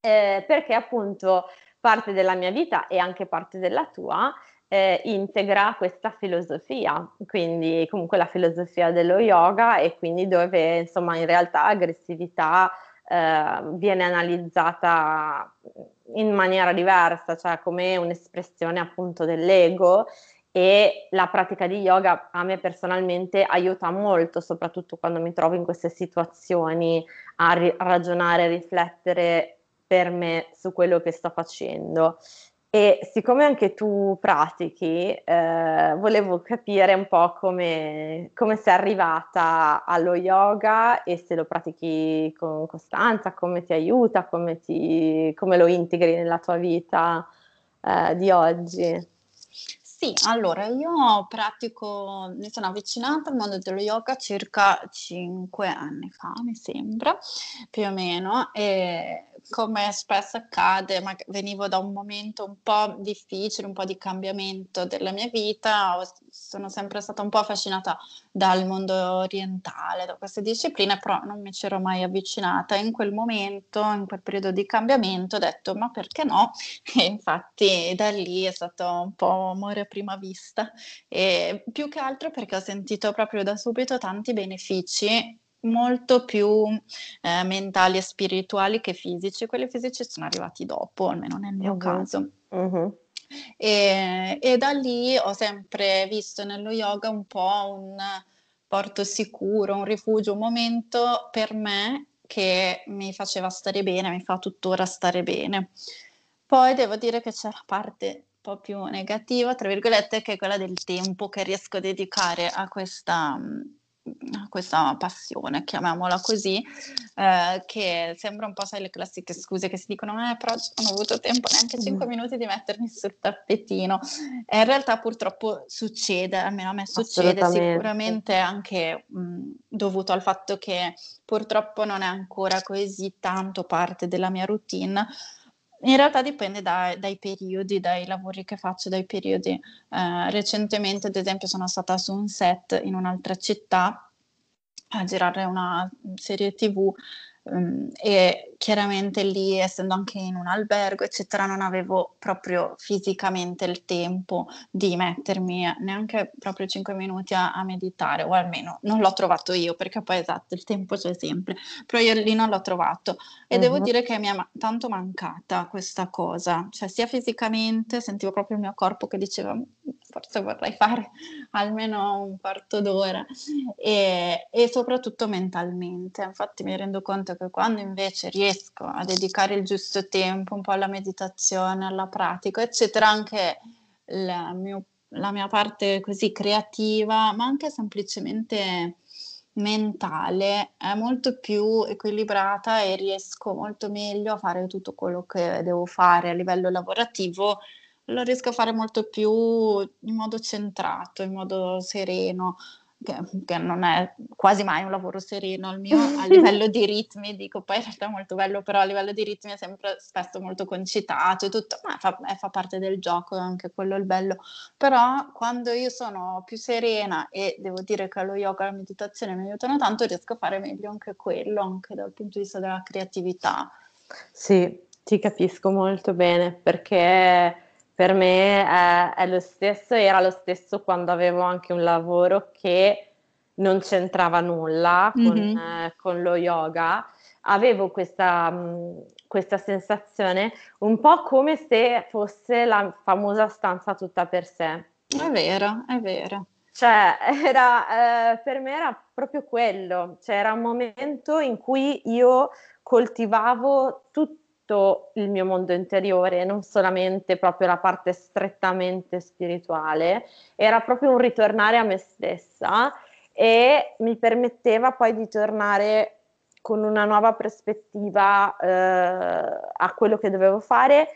eh, perché appunto parte della mia vita e anche parte della tua eh, integra questa filosofia, quindi comunque la filosofia dello yoga e quindi dove insomma in realtà aggressività eh, viene analizzata in maniera diversa, cioè come un'espressione appunto dell'ego e la pratica di yoga a me personalmente aiuta molto, soprattutto quando mi trovo in queste situazioni, a ri- ragionare, riflettere per me su quello che sto facendo. E siccome anche tu pratichi, eh, volevo capire un po' come, come, sei arrivata allo yoga e se lo pratichi con costanza, come ti aiuta, come, ti, come lo integri nella tua vita eh, di oggi. Sì, allora io pratico, mi sono avvicinata al mondo dello yoga circa 5 anni fa, mi sembra, più o meno, e come spesso accade, ma venivo da un momento un po' difficile, un po' di cambiamento della mia vita, sono sempre stata un po' affascinata dal mondo orientale, da queste discipline, però non mi c'ero mai avvicinata. In quel momento, in quel periodo di cambiamento, ho detto ma perché no? E infatti da lì è stato un po' amore a prima vista e più che altro perché ho sentito proprio da subito tanti benefici molto più eh, mentali e spirituali che fisici. Quelli fisici sono arrivati dopo, almeno nel mio uh-huh. caso. Uh-huh. E, e, da lì ho sempre visto nello yoga un po' un porto sicuro, un rifugio, un momento per me che mi faceva stare bene, mi fa tuttora stare bene. Poi devo dire che c'è la parte un po' più negativa, tra virgolette, che è quella del tempo che riesco a dedicare a questa questa passione, chiamiamola così, eh, che sembra un po', sai, le classiche scuse che si dicono, eh, però non ho avuto tempo neanche 5 mm. minuti di mettermi sul tappetino. E in realtà purtroppo succede, almeno a me succede, sicuramente anche mh, dovuto al fatto che purtroppo non è ancora così tanto parte della mia routine, in realtà dipende da, dai periodi, dai lavori che faccio, dai periodi. Eh, recentemente, ad esempio, sono stata su un set in un'altra città a girare una serie TV Um, e chiaramente lì, essendo anche in un albergo, eccetera, non avevo proprio fisicamente il tempo di mettermi neanche proprio 5 minuti a, a, meditare, o almeno non l'ho trovato io, perché poi esatto, il tempo c'è sempre, però io lì non l'ho trovato e uh-huh. devo dire che mi è ma- tanto mancata questa cosa, cioè sia fisicamente, sentivo proprio il mio corpo che diceva forse vorrei fare almeno un quarto d'ora e, e soprattutto mentalmente, infatti mi rendo conto che quando invece riesco a dedicare il giusto tempo un po' alla meditazione, alla pratica, eccetera, anche la, mio, la mia parte così creativa, ma anche semplicemente mentale è molto più equilibrata e riesco molto meglio a fare tutto quello che devo fare a livello lavorativo, lo riesco a fare molto più in modo centrato, in modo sereno che, che, non è quasi mai un lavoro sereno il mio a livello di ritmi, dico poi in realtà è molto bello, però a livello di ritmi è sempre spesso molto concitato e tutto, ma fa, eh, fa parte del gioco, anche quello è il bello. Però quando io sono più serena e devo dire che lo yoga e la meditazione mi aiutano tanto, riesco a fare meglio anche quello, anche dal punto di vista della creatività. Sì, ti capisco molto bene perché per me è, è, lo stesso, era lo stesso quando avevo anche un lavoro che non c'entrava nulla con, mm-hmm. eh, con lo yoga. Avevo questa, mh, questa, sensazione un po' come se fosse la famosa stanza tutta per sé. È vero, è vero. Cioè, era, eh, per me era proprio quello, cioè era un momento in cui io coltivavo tutto tutto il mio mondo interiore, non solamente proprio la parte strettamente spirituale, era proprio un ritornare a me stessa e mi permetteva poi di tornare con una nuova prospettiva eh, a quello che dovevo fare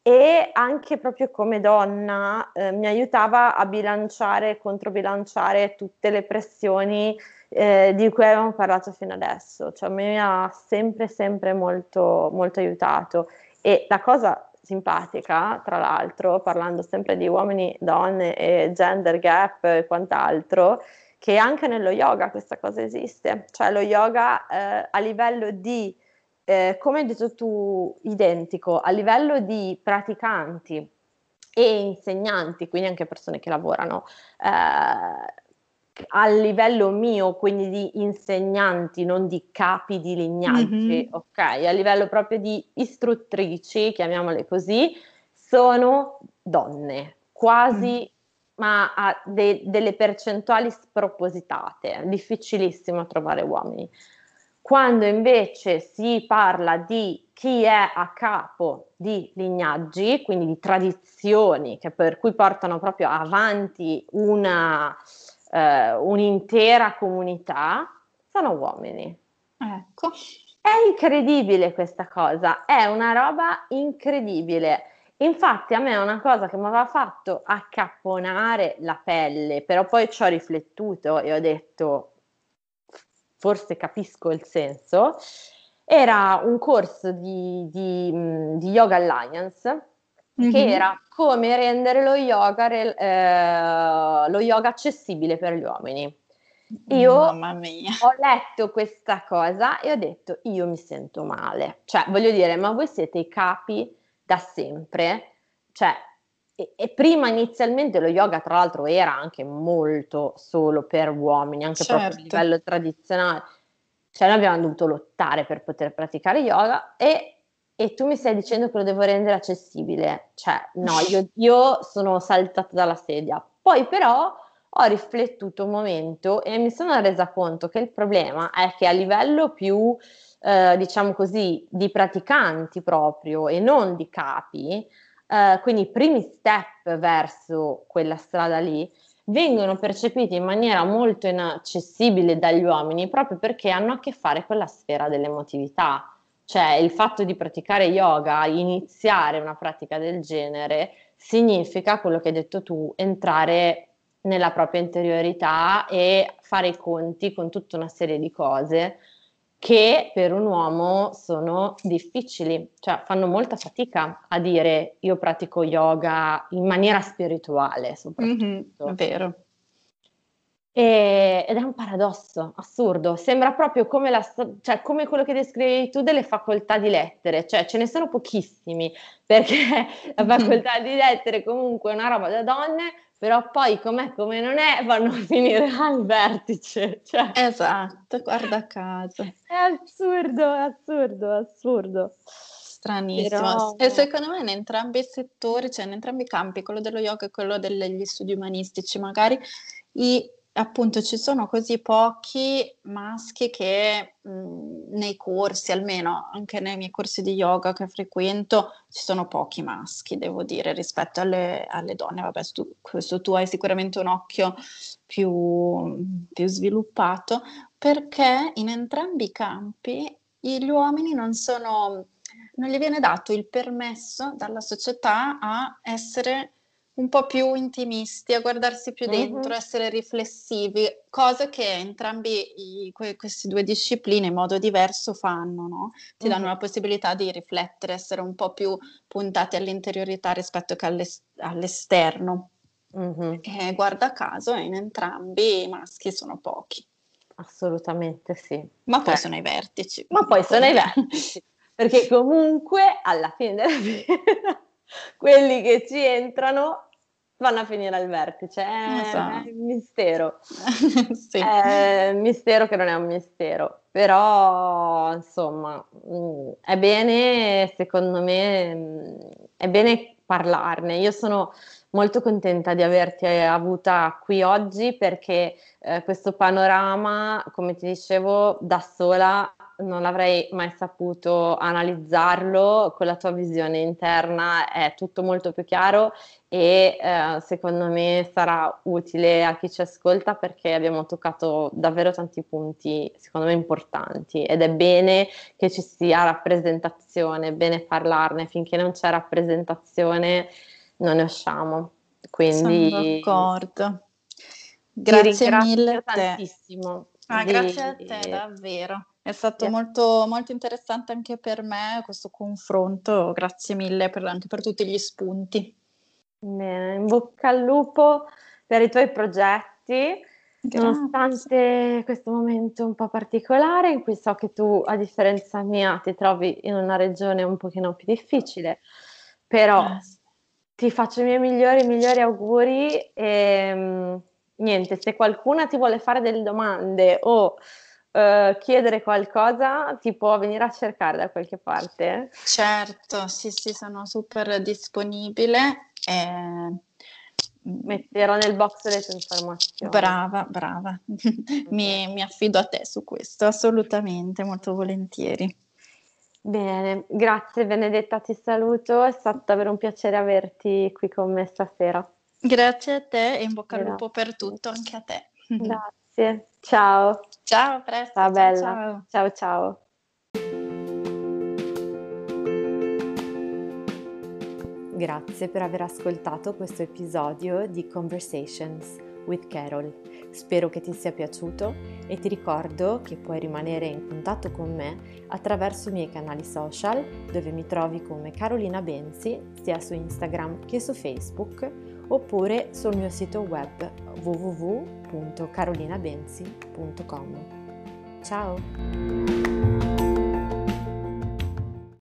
e anche proprio come donna eh, mi aiutava a bilanciare, controbilanciare tutte le pressioni eh, di cui avevamo parlato fino adesso, cioè mi ha sempre, sempre molto, molto aiutato. E la cosa simpatica, tra l'altro, parlando sempre di uomini, donne e gender gap e quant'altro, che anche nello yoga questa cosa esiste, cioè lo yoga eh, a livello di, eh, come hai detto tu, identico, a livello di praticanti e insegnanti, quindi anche persone che lavorano eh, a livello mio, quindi di insegnanti, non di capi di lignaggi, mm-hmm. ok? A livello proprio di istruttrici, chiamiamole così, sono donne, quasi, mm. ma a de- delle percentuali spropositate, difficilissimo trovare uomini. Quando invece si parla di chi è a capo di lignaggi, quindi di tradizioni che per cui portano proprio avanti una, eh, un'intera comunità, sono uomini. Ecco. È incredibile questa cosa, è una roba incredibile. Infatti a me è una cosa che mi aveva fatto accapponare la pelle, però poi ci ho riflettuto e ho detto, forse capisco il senso, era un corso di, di, di Yoga Alliance mm-hmm. che era come rendere lo yoga, eh, lo yoga accessibile per gli uomini. Io ho letto questa cosa e ho detto io mi sento male, cioè voglio dire, ma voi siete i capi da sempre, cioè e, e, prima inizialmente lo yoga tra l'altro era anche molto solo per uomini, anche certo. proprio a certo. livello tradizionale cioè noi abbiamo dovuto lottare per poter praticare yoga e, e tu mi stai dicendo che lo devo rendere accessibile. Cioè, no, io, io sono saltata dalla sedia. Poi però ho riflettuto un momento e mi sono resa conto che il problema è che a livello più, eh, diciamo così, di praticanti proprio e non di capi, eh, quindi i primi step verso quella strada lì, vengono percepiti in maniera molto inaccessibile dagli uomini proprio perché hanno a che fare con la sfera dell'emotività. Cioè il fatto di praticare yoga, iniziare una pratica del genere, significa quello che hai detto tu, entrare nella propria interiorità e fare i conti con tutta una serie di cose che per un uomo sono difficili, cioè fanno molta fatica a dire io pratico yoga in maniera spirituale soprattutto. Mm-hmm, è vero. E, ed è un paradosso assurdo, sembra proprio come, la, cioè, come quello che descrivi tu delle facoltà di lettere, cioè ce ne sono pochissimi, perché la facoltà di lettere comunque è una roba da donne, però poi com'è come non è vanno a finire al vertice. Cioè. Esatto, guarda caso. È assurdo, assurdo, assurdo. Stranissimo. Però... E secondo me in entrambi i settori, cioè in entrambi i campi, quello dello yoga e quello degli studi umanistici, magari i appunto ci sono così pochi maschi che mh, nei corsi, almeno anche nei miei corsi di yoga che frequento, ci sono pochi maschi, devo dire, rispetto alle, alle donne. Vabbè, tu, questo tu hai sicuramente un occhio più, più sviluppato, perché in entrambi i campi gli uomini non sono, non gli viene dato il permesso dalla società a essere un po' più intimisti, a guardarsi più dentro, mm-hmm. essere riflessivi, cose che entrambi i, que, queste due discipline in modo diverso fanno, no? Ti mm-hmm. danno la possibilità di riflettere, essere un po' più puntati all'interiorità rispetto che all'es- all'esterno. Mm-hmm. E guarda caso, in entrambi i maschi sono pochi. Assolutamente sì. Ma poi cioè, sono i vertici. Ma poi sono i vertici. Perché comunque alla fine della fiera quelli che ci entrano vanno a finire al vertice. È, so. è un mistero. sì. È un mistero che non è un mistero. Però, insomma, mm, è bene, secondo me, mm, è bene parlarne. Io sono molto contenta di averti avuta qui oggi perché eh, questo panorama, come ti dicevo, da sola non avrei mai saputo analizzarlo, con la tua visione interna è tutto molto più chiaro e eh, secondo me sarà utile a chi ci ascolta perché abbiamo toccato davvero tanti punti secondo me importanti ed è bene che ci sia rappresentazione, è bene parlarne, finché non c'è rappresentazione non ne usciamo. Quindi sono d'accordo. Grazie mille tantissimo. Ah, di... Grazie a te davvero. È stato yeah. molto, molto interessante anche per me questo confronto, grazie mille per, anche per tutti gli spunti. Bene, in bocca al lupo per i tuoi progetti, grazie. nonostante questo momento un po' particolare in cui so che tu, a differenza mia, ti trovi in una regione un pochino più difficile, però yes. ti faccio i miei migliori, migliori auguri e mm, niente, se qualcuna ti vuole fare delle domande o uh, chiedere qualcosa, ti può venire a cercare da qualche parte? Certo, sì, sì, sono super disponibile. E... Metterò nel box le tue informazioni. Brava, brava. mi, mi affido a te su questo, assolutamente, molto volentieri. Bene, grazie Benedetta, ti saluto, è stato davvero un piacere averti qui con me stasera. Grazie a te e in bocca al lupo per tutto, anche a te. Grazie, ciao. Ciao, a presto. Ciao ciao, bella. ciao. Ciao ciao. Grazie per aver ascoltato questo episodio di Conversations with Carol. Spero che ti sia piaciuto e ti ricordo che puoi rimanere in contatto con me attraverso i miei canali social dove mi trovi come Carolina Benzi sia su Instagram che su Facebook oppure sul mio sito web www.carolinabenzi.com. Ciao!